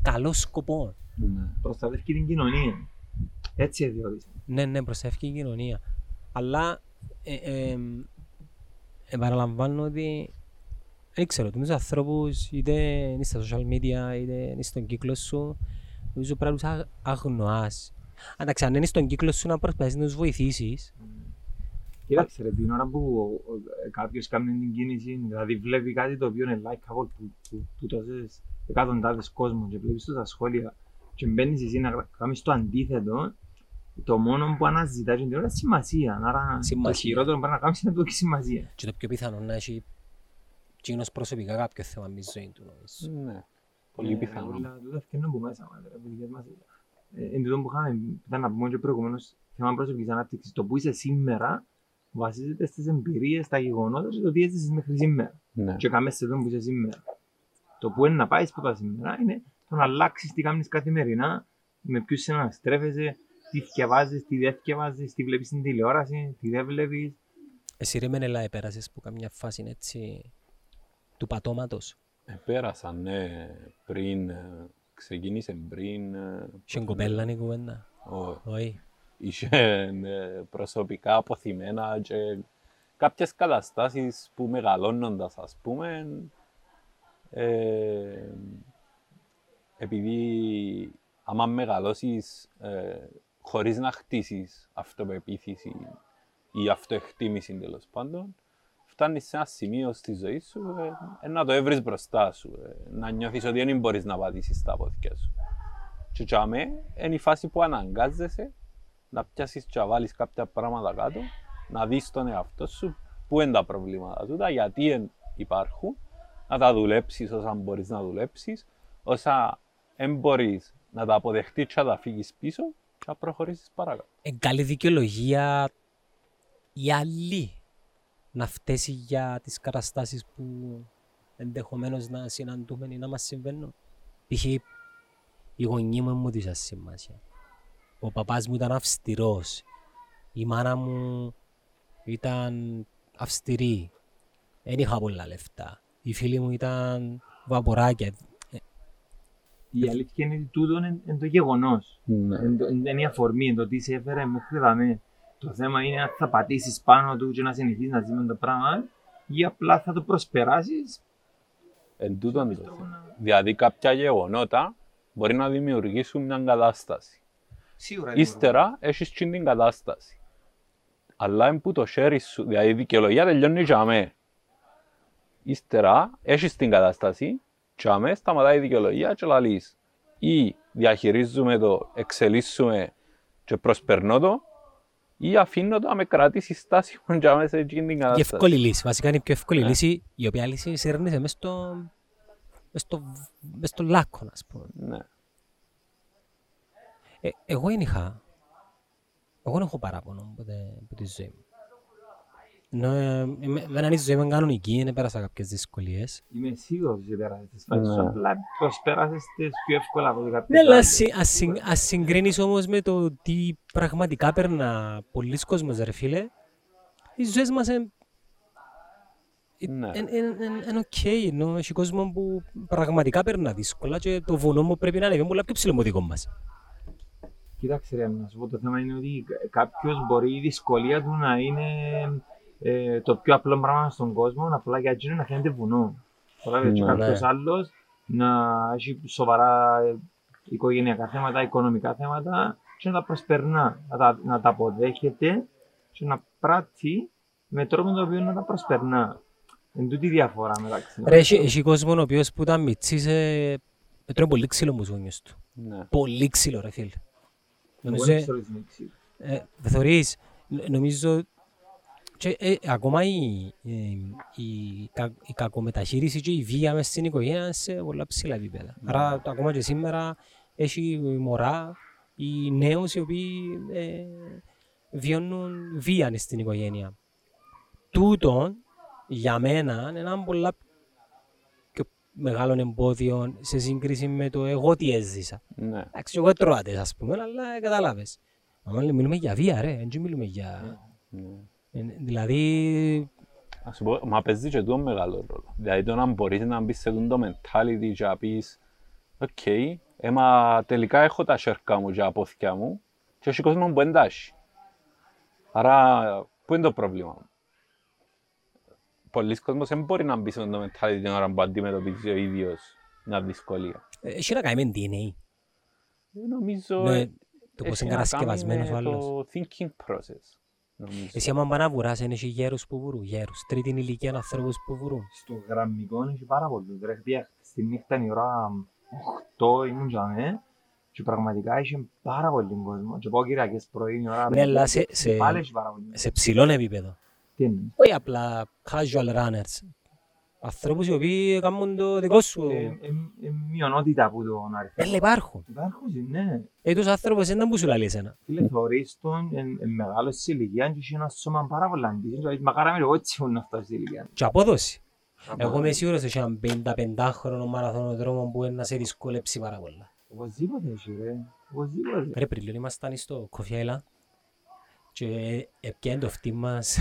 καλό σκοπό. Ναι. Προστατεύει την κοινωνία. Έτσι διόρισε. Ναι, ναι, προστατεύει η κοινωνία. Αλλά ε, ε, επαναλαμβάνω ότι δεν ξέρω, τους ανθρώπους είτε είναι στα social media είτε είναι στον κύκλο σου νομίζω πρέπει να τους αγ- αγνοάς. Εντάξει, αν είναι στον κύκλο σου να προσπαθείς να τους βοηθήσεις Κοίταξε ρε, την ώρα που ο- ο- κάποιος κάνει την κίνηση, δηλαδή βλέπει κάτι το οποίο είναι likeable που, που, που τόσες εκατοντάδες κόσμων και βλέπεις το στα σχόλια και μπαίνεις εσύ να γρα- κάνεις το αντίθετο, το μόνο που αναζητάς την ώρα είναι σημασία. Άρα το Σημασία. χειρότερο που πρέπει να κάνεις είναι να του έχει σημασία. και το πιο πιθανό να έχει εκείνος προσωπικά κάποιο θέμα με τη ζωή του νομίζω. Ναι. Πολύ πιθανό. Όλα τούτα ευκαινούν που μέσα μας, ρε, παιδιά μας. Ε, Εν τούτο που είχαμε, που ήταν να πούμε και προηγουμένως, θέμα προσωπικής ανάπτυξης, το που είσαι σήμερα βασίζεται στις εμπειρίες, στα γεγονότα και το τι έζησες μέχρι σήμερα. Ναι. Και κάμε σε εδώ που είσαι σήμερα. Το που είναι να πάεις που τα σήμερα είναι το να αλλάξεις τι κάνεις καθημερινά, με ποιους συναναστρέφεσαι, τι διαβάζει, τι δεν διαβάζει, τι βλέπεις στην τηλεόραση, τι δεν βλέπεις. Εσύ ρε Μενέλα επέρασες που καμιά φάση έτσι του πατώματος; Πέρασαν, ναι, πριν, ε, ξεκίνησε πριν, ε, Είχε κοπέλα είναι; η κουβέντα. ο- Όχι. Είχε ε, προσωπικά αποθυμένα και κάποιες καταστάσεις που μεγαλώνοντας ας πούμε ε, επειδή άμα μεγαλώσεις ε, χωρίς να χτίσεις αυτοπεποίθηση ή αυτοεκτίμηση τέλος πάντων φτάνεις σε ένα σημείο στη ζωή σου ε, ε, να το έβρεις μπροστά σου ε, να νιώθεις ότι δεν μπορείς να πατήσεις τα πόδια σου. Και για μέ, είναι η φάση που αναγκάζεσαι να πιάσεις και να βάλεις κάποια πράγματα κάτω, να δεις τον εαυτό σου, πού είναι τα προβλήματα τούτα, γιατί εν υπάρχουν, να τα δουλέψεις όσα μπορείς να δουλέψεις, όσα δεν μπορείς να τα αποδεχτείς και να τα φύγεις πίσω και να προχωρήσεις παρακάτω. εν καλή δικαιολογία η άλλη να φταίσει για τις καταστάσεις που ενδεχομένως να συναντούμε ή να μας συμβαίνουν. Π.χ. η γονή μου μου της σημασία. Ο παπάς μου ήταν αυστηρός. Η μάνα μου ήταν αυστηρή. Δεν είχα πολλά λεφτά. Οι φίλοι μου ήταν βαποράκια. Η αλήθεια είναι ότι τούτο είναι, είναι το γεγονός. Ναι. Είναι η αφορμή, είναι το τι σε έφερε μέχρι εδώ. Το θέμα είναι αν θα πατήσεις πάνω του και να συνεχίσεις να ζει με το πράγμα ή απλά θα το προσπεράσεις. Εν τούτον το θέμα. Δηλαδή κάποια γεγονότα μπορεί να δημιουργήσουν μια κατάσταση. Σίγουρα. Ύστερα έχεις και την κατάσταση. Αλλά είναι που το χέρι σου, δηλαδή η δικαιολογία τελειώνει για μέ. Ύστερα έχεις την κατάσταση, για μέ σταματάει η δικαιολογία και λαλείς. Ή διαχειρίζουμε το, εξελίσσουμε και προσπερνώ το, ή αφήνω το να με κρατήσει στάσιμο για μέ σε εκείνη την Η κατάσταση. εύκολη λύση. Βασικά είναι η πιο εύκολη Ναι. λύση, η οποία λύση σέρνεται μέσα στο, μες στο, μες στο λάκκο, ας πούμε. Ναι. Ε, εγώ δεν είχα. Εγώ δεν έχω παράπονο ποτέ από τη ζωή μου. Ναι, εμέ- εμένα η ζωή μου είναι κανονική, δεν πέρασα κάποιες δυσκολίες. Είμαι σίγουρος ότι πέρασες τις φάσεις Ναι. σου, απλά προσπέρασες τις πιο εύκολα από κάποιες Ναι, αλλά άλλες. ας συ- ας συν- ας συγκρίνεις όμως με το τι πραγματικά περνά πολλοί κόσμος, ρε φίλε. Οι ζωές μας είναι Ναι. είναι οκ, ενώ έχει κόσμο που πραγματικά περνά δύσκολα και το βουνό μου πρέπει να είναι πολλά πιο ψηλό από το δικό μας. Κοίταξε ρε, να σου πω το θέμα είναι ότι κάποιος μπορεί η δυσκολία του να είναι ε, το πιο απλό πράγμα στον κόσμο, απλά για εκείνο να φαίνεται βουνό. Τώρα Ναι. και κάποιος Ναι. άλλος να έχει σοβαρά ε, οικογενειακά θέματα, οικονομικά θέματα και να τα προσπερνά, να τα, να τα αποδέχεται και να πράττει με τρόπο το οποίο να τα προσπερνά. Εν τούτη η διαφορά μεταξύ. Ρε, έχει, έχει κόσμο ο οποίος που ήταν μητσής ε, τρώει πολύ ξύλο μου γονιός του. Ναι. Πολύ ξύλο ρε φίλε. Εγώ Νομίζω, δεν ξέρω τι είναι εξή. ε, θεωρείς, ν- νομίζω και, ε, ακόμα η, ε, η, κα- η κακομεταχείριση και η βία μες στην οικογένεια είναι σε πολλά ψηλά επίπεδα. Άρα το- ακόμα και σήμερα έχει μωρά οι νέους οι οποίοι ε, βιώνουν βία μες στην οικογένεια. Τούτον για μένα είναι ένα πολλά πιο μεγάλο εμπόδιο σε σύγκριση με το εγώ τι έζησα. Ναι. Εντάξει, εγώ τρώατε, ας πούμε, αλλά κατάλαβες. Μα λέει, μιλούμε για βία, ρε, δεν μιλούμε για... Ναι. Ε, Δηλαδή, Ας σου πω, μα παίζει και τούτο μεγάλο ρόλο. Δηλαδή το να μπορείς να μπεις σε τούτο το mentality και να πεις «OK, ε, μα τελικά έχω τα σιέρκα μου και τα πόθκια μου και έχει κόσμο που δεν τα έχει». Άρα, πού είναι το πρόβλημα; μου. Πολλοί κόσμος δεν μπορεί να μπει σε αυτό το mentality την ώρα που αντιμετωπίζει ο ίδιος μια δυσκολία. ε, έχει να κάνει με DNA. Ε, Νομίζω Ναι, ε, το πώς έχει είναι να κάνει κατασκευασμένος με ο άλλος. Το thinking process. νομίζω. Εσύ άμα πάνε να βουράς, είναι έχει γέρους που βουρούν, γέρους. Τρίτη ηλικία ανθρώπους που βουρούν. Στο γραμμικό έχει πάρα πολύ. Ρε, χτια- στη νύχτα είναι η ώρα 8 ήμουν τζαμέ και πραγματικά είχε πάρα πολύ κόσμο. Και πάω Κυριακές πρωί η ώρα Ναι, αλλά πέντε σε- και σε- πάλι έχει πάρα πολύ. Σε ψηλό επίπεδο. Τι εννοείς; Όχι απλά casual runners. Ανθρώπους οι οποίοι κάνουν το δικό σου. Ε, ε, ε, Μειονότητα που τον αριθμό. Έλα υπάρχουν. Υπάρχουν, ναι. Ε, τους άνθρωπους δεν που σου λέει εσένα. Φίλε, θωρείς τον εν- εν μεγάλος σε ηλικίας και έχει ένα σώμα πάρα πολλά αντίστοιχο. Δηλαδή, Μακάρα με εγώ έτσι ήμουν αυτός σε ηλικίας. Και απόδοση. Εγώ είμαι σίγουρος ότι έναν 55χρονο μαραθωνοδρόμο που είναι να σε δυσκολέψει πάρα πολλά. Οπωσδήποτε έχει, ρε. Οπωσδήποτε. Ρε πριν λίγο ήμασταν στο Coffee Island και έπιανε το αυτή μας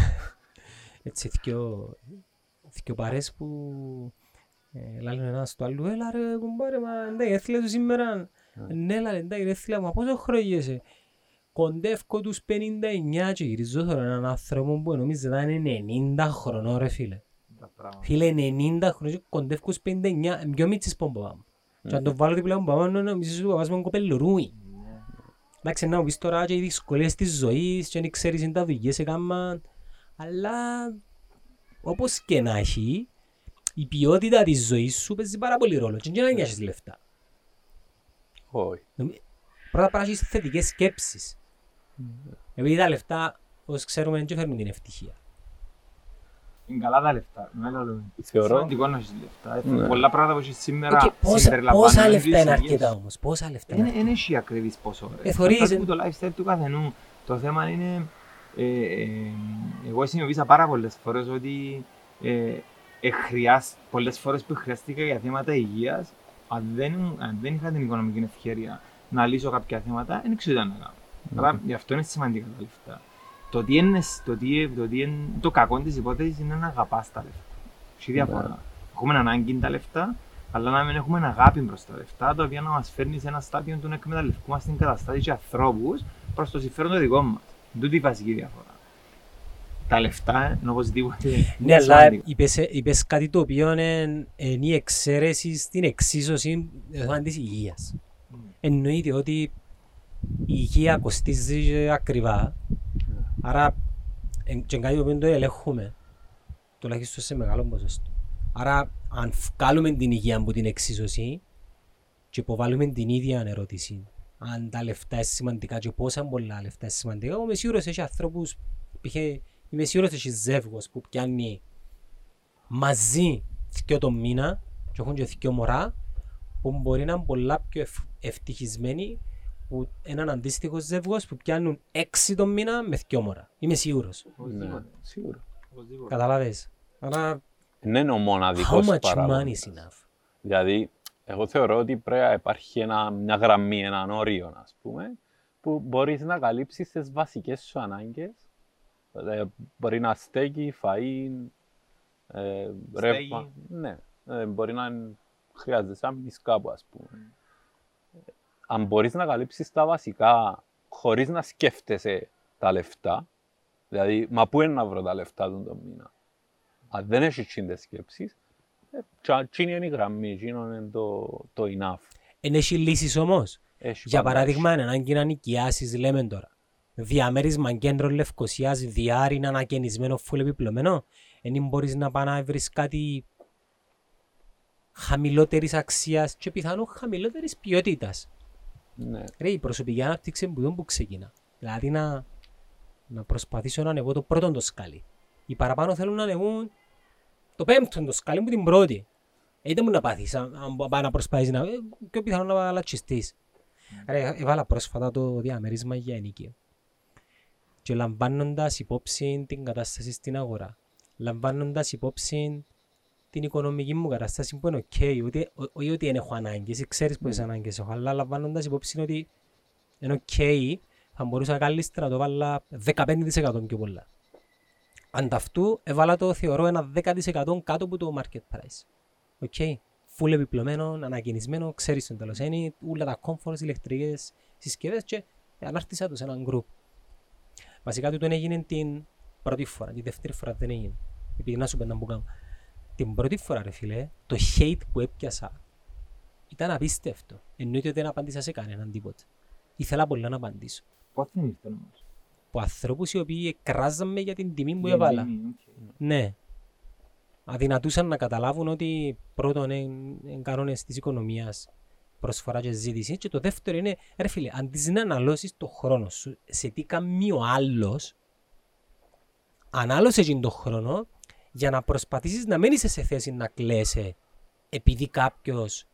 έτσι δυο, δυο παρές που ε, λάλλον ένας στο άλλο «Έλα ρε κουμπάρε, μα εντάξει, έθιλε του σήμερα». «Ναι, λάλε, εντάξει, έθιλε, μα πόσο χρόνο είσαι». Κοντεύκω τους 59 και γυρίζω τώρα έναν άνθρωπο που νομίζει να είναι 90 χρονών ρε φίλε. Τα πράγματα. Φίλε, 90 χρόνια και κοντεύκω στους 59, είναι πιο μίτσις από τον παπά μου. Και αν το βάλω δίπλα μου παπά μου, νομίζεις ότι ο παπάς μου είναι κοπελουρούι. Εντάξει, να μου πεις τώρα και οι δυσκολίες της ζωής και δεν ξέρεις αν τα δουλειές σε κάμαν. Αλλά όπως και να έχει, η ποιότητα της ζωής σου παίζει πάρα πολύ ρόλο. Και δεν νοιάζεις λεφτά. Όχι. Νομι- Πρώτα απ' όλα έχεις θετικές σκέψεις. Επειδή τα λεφτά, όπως ξέρουμε, δεν φέρνουν την ευτυχία. Είναι καλά τα λεφτά. Ναι, λέω. Θεωρώ. Σημαντικό να έχεις λεφτά. Ε, Ναι. Πολλά πράγματα που έχεις σήμερα Οκ, πόσα, συμπεριλαμβάνουν πόσα τις λεφτά είναι υγείες. αρκετά όμως, πόσα λεφτά είναι Δεν έχει ακριβής ποσό. ρε. Ε, θωρείς, Εξαρτάται ε. από το lifestyle του καθενού. Το θέμα είναι, ε, ε, εγώ συνειδητοποίησα πάρα πολλές φορές ότι ε, ε, χρειάσ- πολλές φορές που χρειάστηκα για θέματα υγείας, αν δεν, αν δεν είχα την οικονομική ευκαιρία να λύσω κάποια θέματα, δεν ξέρω τι να κάνω. Άρα γι' αυτό είναι σημαντικά τα λεφτά. Το τι είναι το, τι, το, τι είναι, το κακό της υπόθεσης είναι να αγαπάς τα λεφτά. Έχει διαφορά. Έχουμε ανάγκη τα λεφτά, αλλά να μην έχουμε αγάπη προς τα λεφτά, τα οποία να μας φέρνει σε ένα στάδιο του να εκμεταλλευκούμαστε την καταστάση και ανθρώπους προς το συμφέρον το δικό μας. Τούτη η βασική διαφορά. Τα λεφτά είναι οπωσδήποτε Ναι, αλλά σημαντικά. είπες, είπες κάτι το οποίο είναι, είναι η εξαίρεση στην εξίσωση το θέμα της υγείας. Εννοείται ότι η υγεία κοστίζει ακριβά, άρα εν- και κάτι το οποίο το ελέγχουμε, τουλάχιστον σε μεγάλο ποσοστό. Άρα, αν βγάλουμε την υγεία από την εξίσωση και υποβάλουμε την ίδια ερώτηση, αν τα λεφτά είναι σημαντικά και πόσα πολλά λεφτά είναι σημαντικά, εγώ είμαι σίγουρος έχει ανθρώπους, π.χ. είμαι σίγουρος έχει ζεύγος που πιάνει μαζί δυο το μήνα και έχουν και δυο μωρά που μπορεί να είναι πολλά πιο ευ- ευτυχισμένοι που έναν αντίστοιχο ζεύγος που πιάνουν έξι το μήνα με δυο μωρά. Είμαι σίγουρος. Ναι, σίγουρα. Οπωσδήποτε. Καταλάβες. Άρα, Δεν είναι ο how μοναδικός much money παράγοντας. is enough; Δηλαδή, εγώ θεωρώ ότι πρέπει να υπάρχει ένα, μια γραμμή, έναν όριο, ας πούμε, που μπορείς να καλύψεις τις βασικές σου ανάγκες. Ε, μπορεί να στέκει, φαΐ, ε, ρεύμα. Ναι, ε, μπορεί να είναι- χρειάζεσαι να μείνεις κάπου, ας πούμε. Ε, Αν μπορείς να καλύψεις τα βασικά χωρίς να σκέφτεσαι τα λεφτά, δηλαδή, μα πού είναι να βρω τα λεφτά του τον μήνα; Αν δεν έχεις τσίντες σκέψεις, ε, τσα- τσίνη είναι η γραμμή, τσίνο είναι το, το enough. Εν έχει λύσεις όμως. Έχει Για πάντα παράδειγμα, είναι ανάγκη να νοικιάσεις, λέμε τώρα. Διαμέρισμα κέντρο Λευκοσίας, διάρρη είναι ανακαινισμένο, φουλ επιπλωμένο. Εν μπορείς να πάει να βρεις κάτι χαμηλότερης αξίας και πιθανόν χαμηλότερης ποιότητας. έχει. Ναι. Ρε, η προσωπική ανάπτυξη είναι που δεν που ξεκινά. Δηλαδή να, να προσπαθήσω να ανεβώ το πρώτο το σκάλι. Οι παραπάνω θέλουν να ανεβούν το πέμπτο το σκάλι μου την πρώτη. Είτε μου να πάθεις, αν, αν πάει να προσπαθείς να... ε, πιο πιθανό να λατσιστείς. Ρε, έβαλα πρόσφατα το διαμέρισμα για ενοίκιο. Και λαμβάνοντας υπόψη την κατάσταση στην αγορά, λαμβάνοντας υπόψη την οικονομική μου κατάσταση που είναι οκ, ότι, ό- όχι ότι δεν έχω ανάγκες, ή ξέρεις πόσες ανάγκες έχω, αλλά λαμβάνοντας υπόψη ότι είναι οκ, θα μπορούσα καλύτερα να το βάλω 15% πιο πολλά. Αντ' αυτού έβαλα το θεωρώ ένα 10% κάτω από το market price. Οκ. Φουλ επιπλωμένο, ανακαινισμένο, ξέρεις τον τέλος είναι, όλα τα comforts, ηλεκτρικές συσκευές και ανάρτησα το σε έναν group. Βασικά τούτο έγινε την πρώτη φορά, τη δεύτερη φορά δεν έγινε. Επειδή να σου πω ίντα που κάνω. Την πρώτη φορά ρε φίλε, το hate που έπιασα ήταν απίστευτο. Εννοείται ότι δεν απάντησα σε κανέναν τίποτα. Ήθελα πολλά να απαντήσω. Πώς δεν ήρθε όμως; Από ανθρώπους οι οποίοι εκράζαν με για την τιμή που Για έβαλα. τιμή, οκ. Ναι. Αδυνατούσαν να καταλάβουν ότι πρώτον είναι κανόνες της οικονομίας προσφορά και ζήτησης και το δεύτερο είναι, ρε φίλε, αντί να αναλώσεις το χρόνο σου σε τι κάνει ο άλλος, ανάλωσε εκείνο το χρόνο για να προσπαθήσεις να μην είσαι σε θέση να κλαίσαι επειδή κάποιος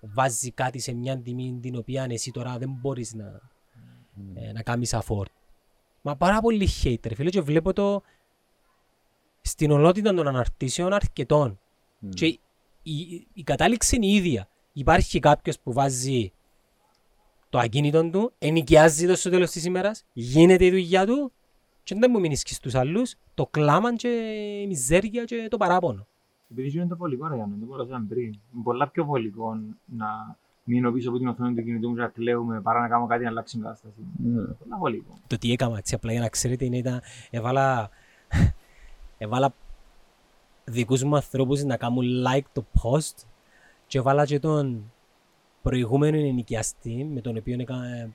βάζει κάτι σε μια τιμή την οποία εσύ τώρα δεν μπορείς να, ε, να κάνεις afford. Μα πάρα πολύ hate ρε φίλε και βλέπω το στην ολότητα των αναρτήσεων αρκετών. Μμ. Και η, η, η κατάληξη είναι η ίδια. Υπάρχει κάποιος που βάζει το ακίνητο του, ενοικιάζει το στο τέλος της ημέρας, γίνεται η δουλειά του και δεν μου μείνει και στους άλλους το κλάμα και η μιζέρια και το παράπονο. Επειδή είναι το βολικό ρε Γιάννη, το πω σαν πριν. Είναι πολλά πιο βολικό να μείνω πίσω από την οθόνη του κινητού μου και να κλαίουμε παρά να κάνω κάτι να αλλάξει την κατάσταση. Ναι. Πολλά βολικό. Το τι έκανα έτσι απλά για να ξέρετε είναι ήταν έβαλα, έβαλα δικούς μου ανθρώπους να κάνουν like το post και έβαλα και τον προηγούμενο ενοικιαστή με τον οποίο έκανα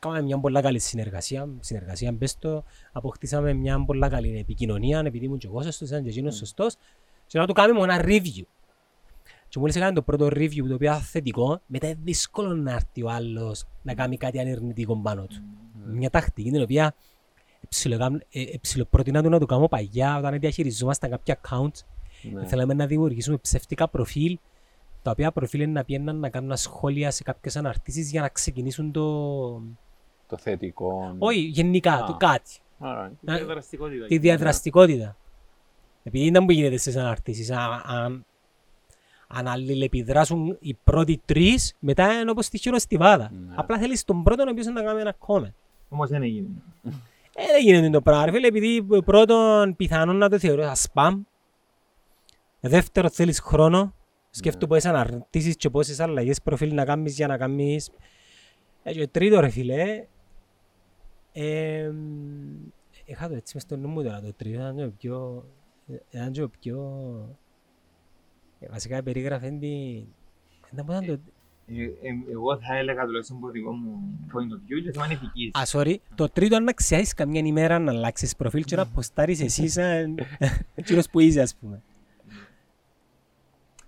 Κάναμε μια πολλά καλή συνεργασία, συνεργασία μπες το, αποκτήσαμε μια πολλά καλή επικοινωνία, επειδή ήμουν και εγώ σωστός, ήταν και εκείνος σωστός, και να του κάνουμε ένα review. Και μόλις έκανε το πρώτο review, το οποίο ήταν θετικό, μετά είναι δύσκολο να έρθει ο άλλος να κάνει κάτι ανερνητικό πάνω του. Μια τακτική την οποία εψιλοκάμ- ε, εψιλοπρότεινα του να το κάνω παγιά όταν διαχειριζόμασταν κάποια account. Ναι. Θέλαμε να δημιουργήσουμε ψεύτικα προφίλ, τα οποία προφίλ είναι να πιέναν να κάνουν σχόλια σε κάποιες αναρτήσεις για να ξεκινήσουν το... Το θετικό. Όχι, γενικά, Α. το κάτι. Alright. Να- διαδραστικότητα. τη διαδραστικότητα. Επειδή ήταν που γίνεται στις αναρτήσεις. Αν, αν, αν αλληλεπιδράσουν οι πρώτοι τρεις, μετά είναι όπως τη χειροστιβάδα. Ναι. Απλά θέλεις τον πρώτον ο οποίος να κάνει ένα comment. Όμως δεν έγινε. Ε, δεν γίνεται το πράγμα, ρε φίλε, επειδή πρώτον πιθανόν να το θεωρώ σαν spam. Δεύτερον θέλεις χρόνο. Σκέφτομαι πόσες αναρτήσεις και πόσες αλλαγές προφίλ να κάνεις για να κάνεις. Ε, και τρίτο ρε φίλε, ε, είχα το έτσι μες στο νου μου τώρα το τρίτο, ήταν το πιο, ήταν το πιο, ε, βασικά περίγραφε την, ήταν πώς ήταν το, Ε, ε, Εγώ θα έλεγα τουλάχιστον από το δικό μου point of view και θέμα είναι ηθικής. Α, sorry. Το τρίτο είναι να ξιάσεις καμιά ημέρα να αλλάξεις προφίλ και να ποστάρεις εσύ σαν [laughs] κύριος που είσαι, ας πούμε.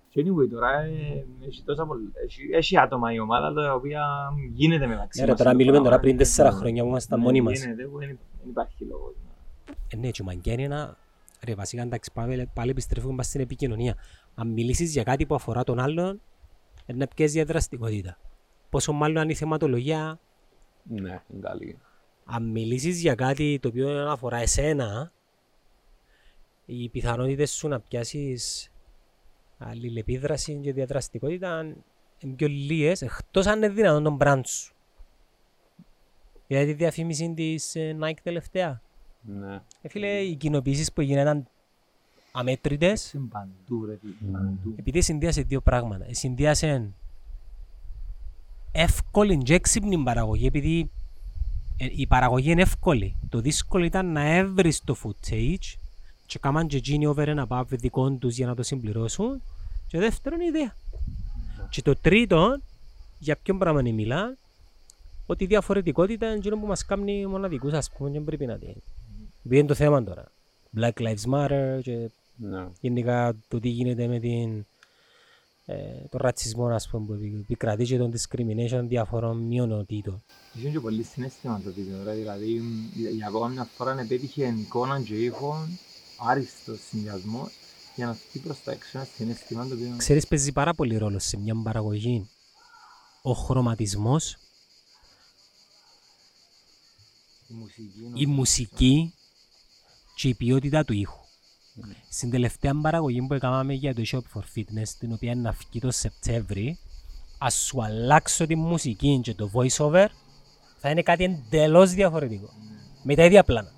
Και anyway, τώρα ε, έχει, τόσα πολλά, έχει, έχει άτομα η ομάδα τα οποία γίνεται μεταξύ Ναι, ρε, μας τώρα το μιλούμε πράγμα. τώρα πριν τέσσερα Ναι, χρόνια που ήμασταν ναι, μόνοι μας. Γίνεται, που δεν δεν υπάρχει λόγος. Ε, ναι, και ο Μαγκιάν είναι ένα... Ρε, βασικά, εντάξει, πάμε, πάλι επιστρέφουμε πας στην επικοινωνία. Αν μιλήσεις για κάτι που αφορά τον άλλον, είναι να πιέσεις διαδραστικότητα. Πόσο μάλλον αν η θεματολογία, Ναι, είναι καλή. αν μιλήσεις για κάτι το οποίο αφορά εσένα, οι πιθανότητες σου να πιάσεις αλληλεπίδραση και διαδραστικότητα είναι πιο λίγες, εκτός αν είναι δυνατόν τον brand σου. Για τη διαφήμιση της ε, Nike τελευταία; Ναι. Ε, φίλε, οι κοινοποιήσεις που έγιναν αμέτρητες, Είναι παντού ρε φίλε, παντού. επειδή συνδύασε δύο πράγματα. Ε, Συνδύασε εύκολη και έξυπνη παραγωγή, επειδή ε, η παραγωγή είναι εύκολη. Το δύσκολο ήταν να έβρεις το footage και κάμαν και εκείνοι over ένα above δικών τους για να το συμπληρώσουν. Και δεύτερον η ιδέα. Και το τρίτο, για ποιον πράγμα είναι μιλά, ότι η διαφορετικότητα είναι εκείνο που μας κάνει μοναδικούς, ας πούμε, και δεν πρέπει να την... Επειδή είναι το θέμα τώρα. Black Lives Matter και Ναι. γενικά το τι γίνεται με την, ε, τον ρατσισμό ας πούμε, που επικρατεί και τον discrimination διαφορών μειονοτήτων. Είχε και πολύ συναίσθημα το βίντεο, ρε, δηλαδή για- για ακόμα μια φορά επέτυχε εικόνα και ήχο άριστο συνδυασμό για να φύγει προς τα έξω ένα συναίσθημα το οποίο Ξέρεις παίζει πάρα πολύ ρόλο σε μια παραγωγή ο χρωματισμός, η μουσική η νομίζω, μουσική και η ποιότητα του ήχου. Στην τελευταία παραγωγή που έκαναμε για το Shop for Fitness, την οποία να βγει το Σεπτέμβρη, ας σου αλλάξω τη μουσική και το voice-over, θα είναι κάτι εντελώς διαφορετικό. Με τα ίδια πλάνα.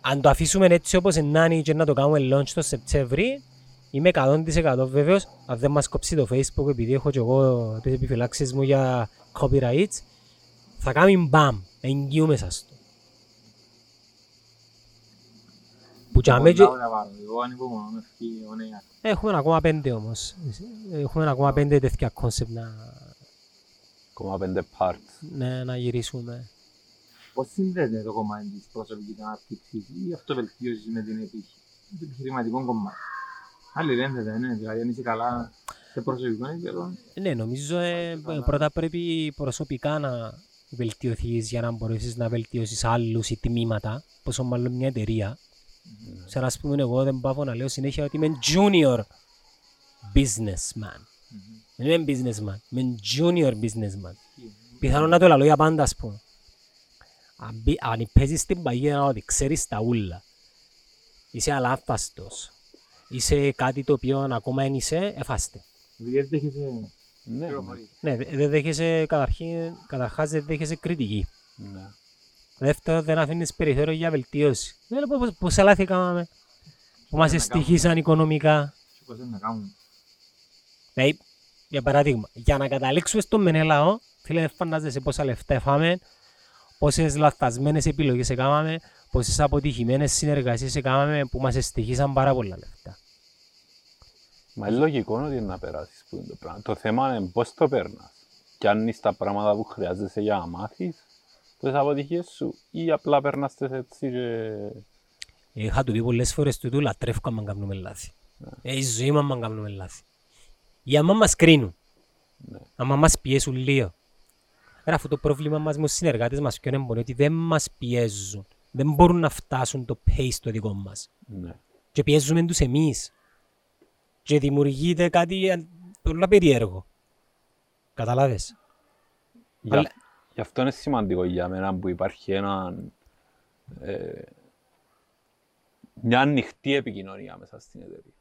Αν το αφήσουμε έτσι όπως είναι και να το κάνουμε launch το Σεπτέμβρη, είμαι 100% βέβαιος, αν δεν μας κόψει το Facebook επειδή έχω και εγώ τις επιφυλάξεις μου για copyrights, θα κάνει μπαμ, εγγυούμε σας το. Που και αμέ και- Πολλά ωραία πάρω. Εγώ ανυπομονώ να φύγει ο νέας. Έχουμε ακόμα πέντε όμως. Έχουμε ακόμα πέντε τέτοια concept να, Ακόμα πέντε parts. να, να γυρίσουμε. Πώς συνδέεται το κομμάτι της προσωπικής ανάπτυξης ή αυτοβελτίωσης με την επιχ- το επιχειρηματικό κομμάτι. Άλλοι λένε δεν είναι, δηλαδή αν είσαι καλά σε προσωπικό επίπεδο, Ναι, νομίζω ε, πρώτα πρέπει προσωπικά να βελτιωθείς για να μπορέσεις να βελτιώσεις άλλους ή τμήματα, πόσο μάλλον μια εταιρεία. Σε να πούμε εγώ δεν πάω να λέω συνέχεια ότι είμαι junior businessman. Δεν είμαι businessman, είμαι junior businessman. Πιθανόν να το λέω για πάντα, ας πούμε. Αν, μπει- αν παίζεις την παγίδα ότι ξέρεις τα ούλα, είσαι αλάθαστος, είσαι κάτι το οποίο ακόμα δεν είσαι, εφάστε. επειδή δεν δέχεσαι Ναι, ναι. πληροφορίες. Ναι, δε- δεν δέχεσαι, καταρχήν, καταρχάς δεν δέχεσαι κριτική. ναι. Δεύτερον, δεν αφήνεις περιθώριο για βελτίωση. Δεν λέω πώς, πώς λάθη κάναμε, που μας να κάνουμε. εστυχήσαν οικονομικά. Και πώς είναι να κάνουν. Δηλαδή, για παράδειγμα, για να καταλήξουμε στο Μενέλαο, φίλε, δεν φαντάζεσαι πόσα λεφτά έφαμε, πόσες λαθασμένες επιλογές έκαναμε, πόσες αποτυχημένες συνεργασίες έκαναμε που μας εστυχήσαν πάρα πολλά λεφτά. Μα είναι λογικό ότι είναι να περάσεις που είναι το πράγμα. Το θέμα είναι πώς το παίρνας. Και αν είσαι τα πράγματα που χρειάζεσαι για να μάθεις τις αποτυχίες σου ή απλά περνάς τις έτσι και... Είχα του πει πολλές φορές του του λατρεύω άμα κάνουμε λάθη. Ε, η ζωή μου άμα κάνουμε λάθη. Ή άμα μας κρίνουν. Ναι. Άμα μας πιέσουν λίγο. Άρα αυτό το πρόβλημα μας με τους συνεργάτες μας ποιο είναι μόνο ότι δεν μας πιέζουν. Δεν μπορούν να φτάσουν το pace το δικό μας. Ναι. Και πιέζουμε τους εμείς. Και δημιουργείται κάτι ε, πολύ περίεργο. Καταλάβες; Για, Αλλά- γι' αυτό είναι σημαντικό για μένα που υπάρχει ένα, ε, μια ανοιχτή επικοινωνία μέσα στην εταιρεία.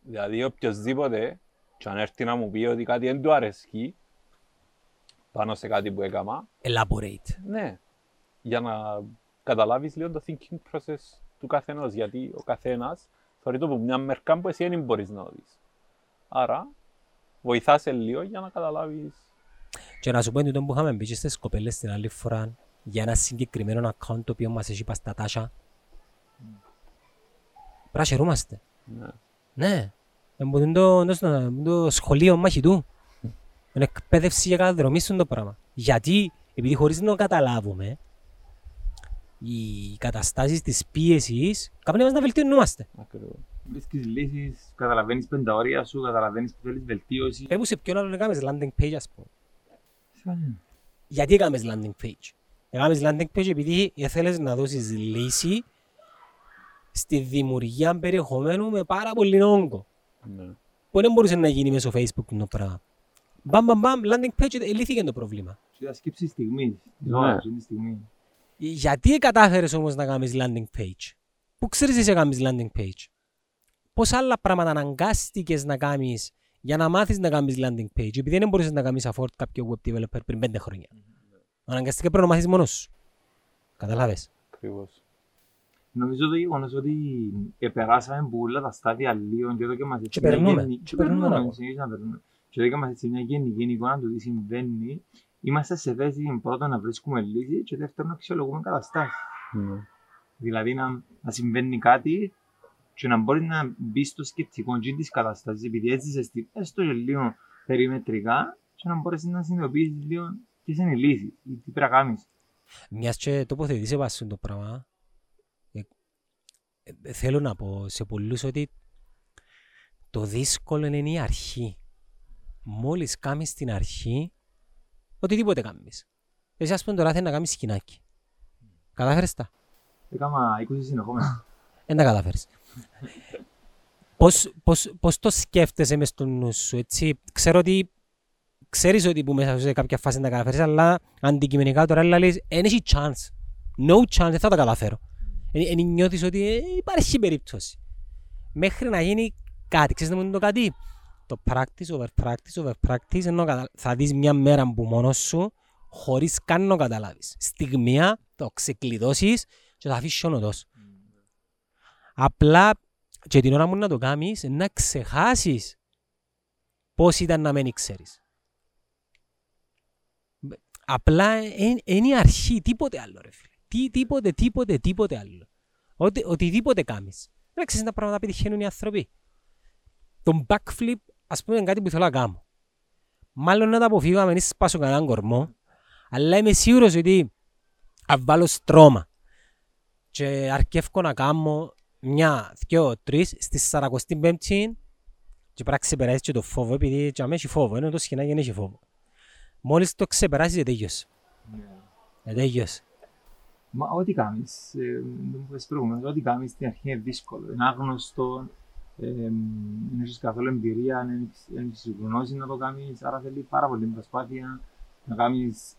Δηλαδή οποιοςδήποτε και αν έρθει να μου πει ότι κάτι δεν του αρέσει πάνω σε κάτι που έκανα, Elaborate. ναι, για να καταλάβεις λίγο το thinking process του καθενός, γιατί ο καθένας θεωρεί το από μια μερκά που εσύ δεν μπορείς να το δεις. Άρα, βοηθάσαι λίγο για να καταλάβεις Και να σου πω ότι που είχαμε μπει και στις κοπέλες την άλλη φορά για ένα συγκεκριμένο account το οποίο μας έχει πάει στα τάσια. Πρέπει να χαιρούμαστε. ναι. Ναι. Είναι το, το, το, το σχολείο μαχητού. Είναι εκπαίδευση για καταδρομήσουν το πράγμα. Γιατί, επειδή χωρίς να το καταλάβουμε, οι καταστάσεις της πίεσης κάνουν μας να βελτιωνόμαστε. ακριβώς. Βρίσκεις λύσεις, καταλαβαίνεις πενταωρία σου, καταλαβαίνεις που θέλεις βελτίωση. Περίπου σε ποιον άλλο έκαμες landing page, ας πούμε. Σημαίνει. Γιατί έκαμες landing page. Έκαμες landing page επειδή ήθελες να δώσεις λύση στη δημιουργία περιεχομένου με πάρα πολύ όγκο. Ναι. Που δεν μπορούσε να γίνει μέσω facebook το πράγμα. Μπαμ, μπαμ, μπαμ, landing page, ε, λύθηκε το πρόβλημα. Και θα σκύψεις στιγμή. Ναι. Ναι. Τη στιγμή. Γιατί κατάφερες όμως να κάνεις landing page; Πού ξέρεις εσύ να κάνεις landing page; Πώς άλλα πράγματα αναγκάστηκες να κάνεις για να μάθεις να κάνεις landing page. Επειδή δεν μπορούσες να κάνεις afford κάποιο web developer πριν πέντε χρόνια. Αναγκαστικά πρέπει να μάθεις μόνος σου. Καταλάβες. Ακριβώς. Νομίζω το γεγονός ότι επεράσαμε που όλα τα στάδια λίγο και εδώ και μας Και περνούμε. γενι- Και και περνούμε περνούμε, ακόμα. συνεχίζουμε να περνούμε. Και εδώ και μας έτσι μια γενική εικόνα του τι συμβαίνει, είμαστε σε θέση πρώτα να βρίσκουμε λύση και δεύτερον να αξιολογούμε καταστάσεις. Ναι. Δηλαδή να, να συμβαίνει κάτι και να μπορεί να μπει στο σκεπτικό και της κατάστασης επειδή έζησες την έστω και λίγο περιμετρικά και να μπορέσεις να συνειδητοποιήσεις λίγο ποιες είναι οι λύσεις ή τι πρέπει να κάνεις. Μιας και τοποθετήσει πάνω στο πράγμα, ε, ε, θέλω να πω σε πολλούς ότι το δύσκολο είναι η αρχή. Μόλις κάνεις την αρχή, οτιδήποτε κάνεις. Εσύ ας πούμε τώρα θέλει να κάνεις σκηνάκι. Κατάφερες τα; Έκανα 20 συνεχόμενα. Δεν τα κατάφερες. πώς, πώς, πώς το σκέφτεσαι μες στο νου σου, έτσι; Ξέρω ότι ξέρεις ότι που μέσα σου σε κάποια φάση να τα καταφέρεις, αλλά αντικειμενικά τώρα λες, δεν έχει chance. No chance, δεν θα τα καταφέρω. Εν νιώθεις ότι ε, υπάρχει περίπτωση. Μέχρι να γίνει κάτι, ξέρεις να μου είναι το κάτι; Το practice over practice over practice, ενώ κατα- θα δεις μια μέρα που μόνος σου, χωρίς καν να καταλάβεις. Στιγμία, το ξεκλειδώσεις και θα αφήσεις όνοτος. Απλά και την ώρα μου να το κάνεις να ξεχάσεις πώς ήταν να μην ξέρεις. Απλά είναι η αρχή, τίποτε άλλο ρε φίλε. Τι, τίποτε, τίποτε, τίποτε άλλο. Οτι, οτιδήποτε κάνεις. Δεν ξέρεις τα πράγματα που πετυχαίνουν οι άνθρωποι. Το backflip ας πούμε είναι κάτι που θέλω να κάνω. Μάλλον να τα αποφύγω να μην σπάσω κανέναν κορμό. Αλλά είμαι σίγουρος ότι αν βάλω στρώμα και αρκεύω να κάνω μια, δυο, τρεις στη 45η και πρέπει να ξεπεράσεις και το φόβο επειδή και έχει φόβο, ενώ το σκηνάκι δεν έχει φόβο. Μόλις το ξεπεράσεις, τέλειωσε. Ε, τέλειωσε. Μα ό,τι κάνεις, ε, δεν μου πες προηγουμένως, ό,τι κάνεις στην αρχή είναι δύσκολο. Είναι άγνωστο, ε, δεν έχεις καθόλου εμπειρία, δεν έχεις- δεν έχεις γνώση να το κάνεις, άρα θέλει πάρα πολύ προσπάθεια να κάνεις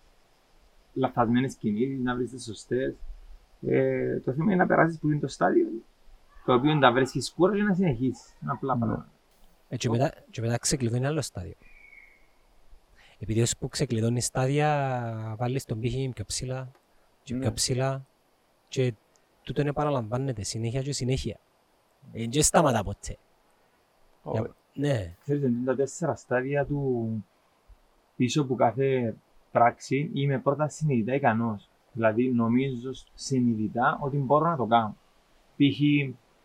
λαθασμένες κινήσεις, να βρεις τις σωστές. Ε, το θέμα είναι να περάσεις που είναι το στάδιο, το οποίο τα βρίσκεις κούρα και να συνεχίσεις. Είναι απλά Ναι. πράγματα. Ε, και, μετά, και μετά ξεκλειδώνει άλλο στάδιο. Επειδή όσο που ξεκλειδώνει στάδια, βάλεις τον πύχη πιο ψηλά και πιο Ναι. ψηλά και τούτο επαναλαμβάνεται συνέχεια και συνέχεια. Ε, και σταματά ποτέ. Ωραία. Για- Ναι, Ξέρεις, είναι τα τέσσερα στάδια του πίσω από κάθε πράξη είμαι πρώτα συνειδητά ικανός. Δηλαδή νομίζω συνειδητά ότι μπορώ να το κάνω. Π.χ.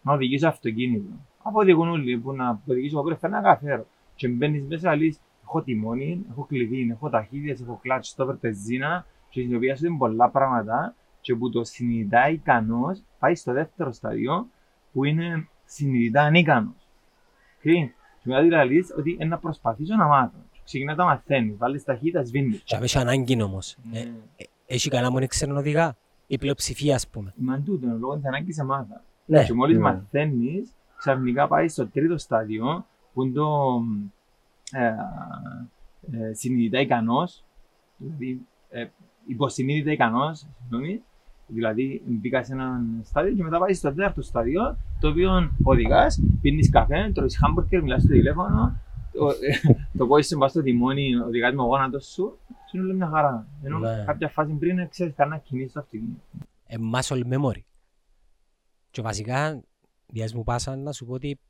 να οδηγήσω αυτοκίνητο. Αποδηγούν όλοι που να οδηγήσω εγώ πρέπει να καταφέρω. Και μπαίνεις μέσα λες έχω τιμόνι, έχω κλειδί, έχω ταχύτητες, έχω κλάτς, στόπερ πεζίνα και συνειδητοποιήσω ότι είναι πολλά πράγματα και που το συνειδητά ικανός πάει στο δεύτερο στάδιο που είναι συνειδητά ανίκανος. Okay. Και μετά δηλαδή ότι είναι να προσπαθήσω να μάθω. Ξεκινά τα μαθαίνεις, βάλεις ταχύτητα, σβήνεις. και έχει ανάγκη όμως. Ε, Ναι. έχει κανένα μόνο ξέρουν οδηγά; Η πλειοψηφία ας πούμε. Μα τούτο, λόγω της ανάγκης σε μάθα. Ναι. Και μόλις Ναι. μαθαίνεις, ξαφνικά πάει στο τρίτο στάδιο, που είναι το ε, ε, συνειδητά ικανός, δηλαδή ε, υποσυνείδητα ικανός, συγγνώμη, δηλαδή μπήκα σε ένα στάδιο και μετά πάει στο τέταρτο στάδιο, το οποίο οδηγάς, πίνεις καφέ, τρώεις χάμπουργκερ, μιλάς στο τηλέφωνο, το, ε, [laughs] το voice σου πας στο τιμόνι, οδηγάς με ο γόνατος σου, και είναι όλη μια χαρά. Ενώ Ναι. κάποια φάση πριν ε, ξέρεις κανένα κινήσεις το αυτοκίνητο. ε, muscle memory. Και βασικά, διάς μου πάσα να σου πω ότι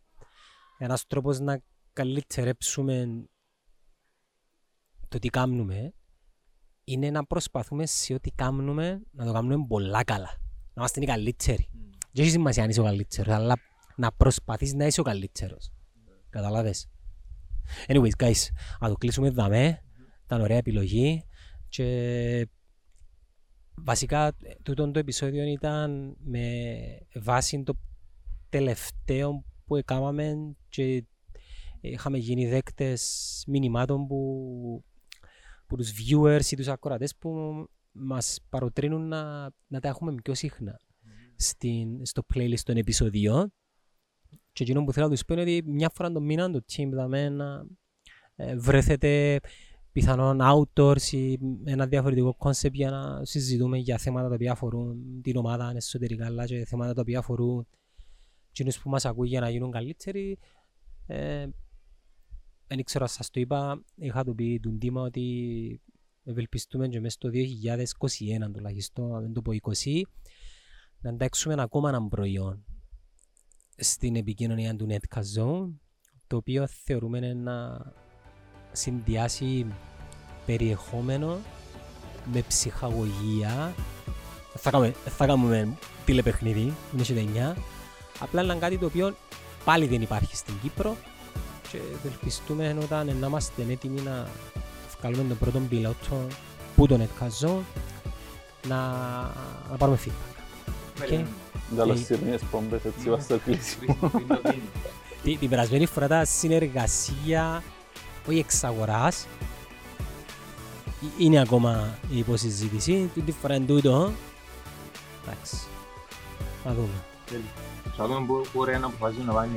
ένας τρόπος να καλυτερέψουμε το τι κάνουμε είναι να προσπαθούμε σε ό,τι κάνουμε να το κάνουμε πολλά καλά. Να είμαστε οι καλύτεροι. Δεν έχει σημασία αν είσαι ο καλύτερος, αλλά να προσπαθείς να είσαι ο καλύτερος. Καταλάβες. Anyways, guys, να το κλείσουμε δαμέ. Ήταν ωραία επιλογή και βασικά τούτο το επεισόδιο ήταν με βάση το τελευταίο που έκαναμε και είχαμε γίνει δέκτες μηνυμάτων που, που τους viewers ή τους ακροατές που μας παροτρύνουν να, να τα έχουμε πιο συχνά στην, στο playlist των επεισοδιών. Και εκείνο που θέλω να τους πω είναι ότι μια φορά το μήνα το team δαμε να ε, βρέθετε πιθανόν outdoors ή ένα διαφορετικό concept για να συζητούμε για θέματα τα οποία αφορούν την ομάδα εσωτερικά αλλά και θέματα τα οποία αφορούν εκείνους που μας ακούει για να γίνουν καλύτεροι. Ε, δεν ξέρω αν σας το είπα, είχα του πει τον Τίμα ότι ευελπιστούμε και μέσα στο 2021 τουλάχιστον, να μην το πω 20, να εντάξουμε ακόμα ένα προϊόν στην επικοινωνία του Netcast Zone, το οποίο θεωρούμε να συνδυάσει περιεχόμενο με ψυχαγωγία. Θα κάνουμε, θα κάνουμε τηλεπαιχνίδι, είναι σε 9. Απλά είναι κάτι το οποίο πάλι δεν υπάρχει στην Κύπρο και ευελπιστούμε όταν να είμαστε έτοιμοι να βγάλουμε τον πρώτο πιλότο που τον Netcast να, να πάρουμε feedback. Okay. Δαλοσσυρνίες πόμπες, έτσι βάζω στο κλείσιμο. [laughs] Την την περασμένη φορά τα συνεργασία, όχι εξ αγοράς, ε- είναι ακόμα η υποσυζήτηση. Την τη φορά είναι τούτο. Εντάξει. Να δούμε. Θα δούμε πού μπορεί να αποφασίσουν να πάνε.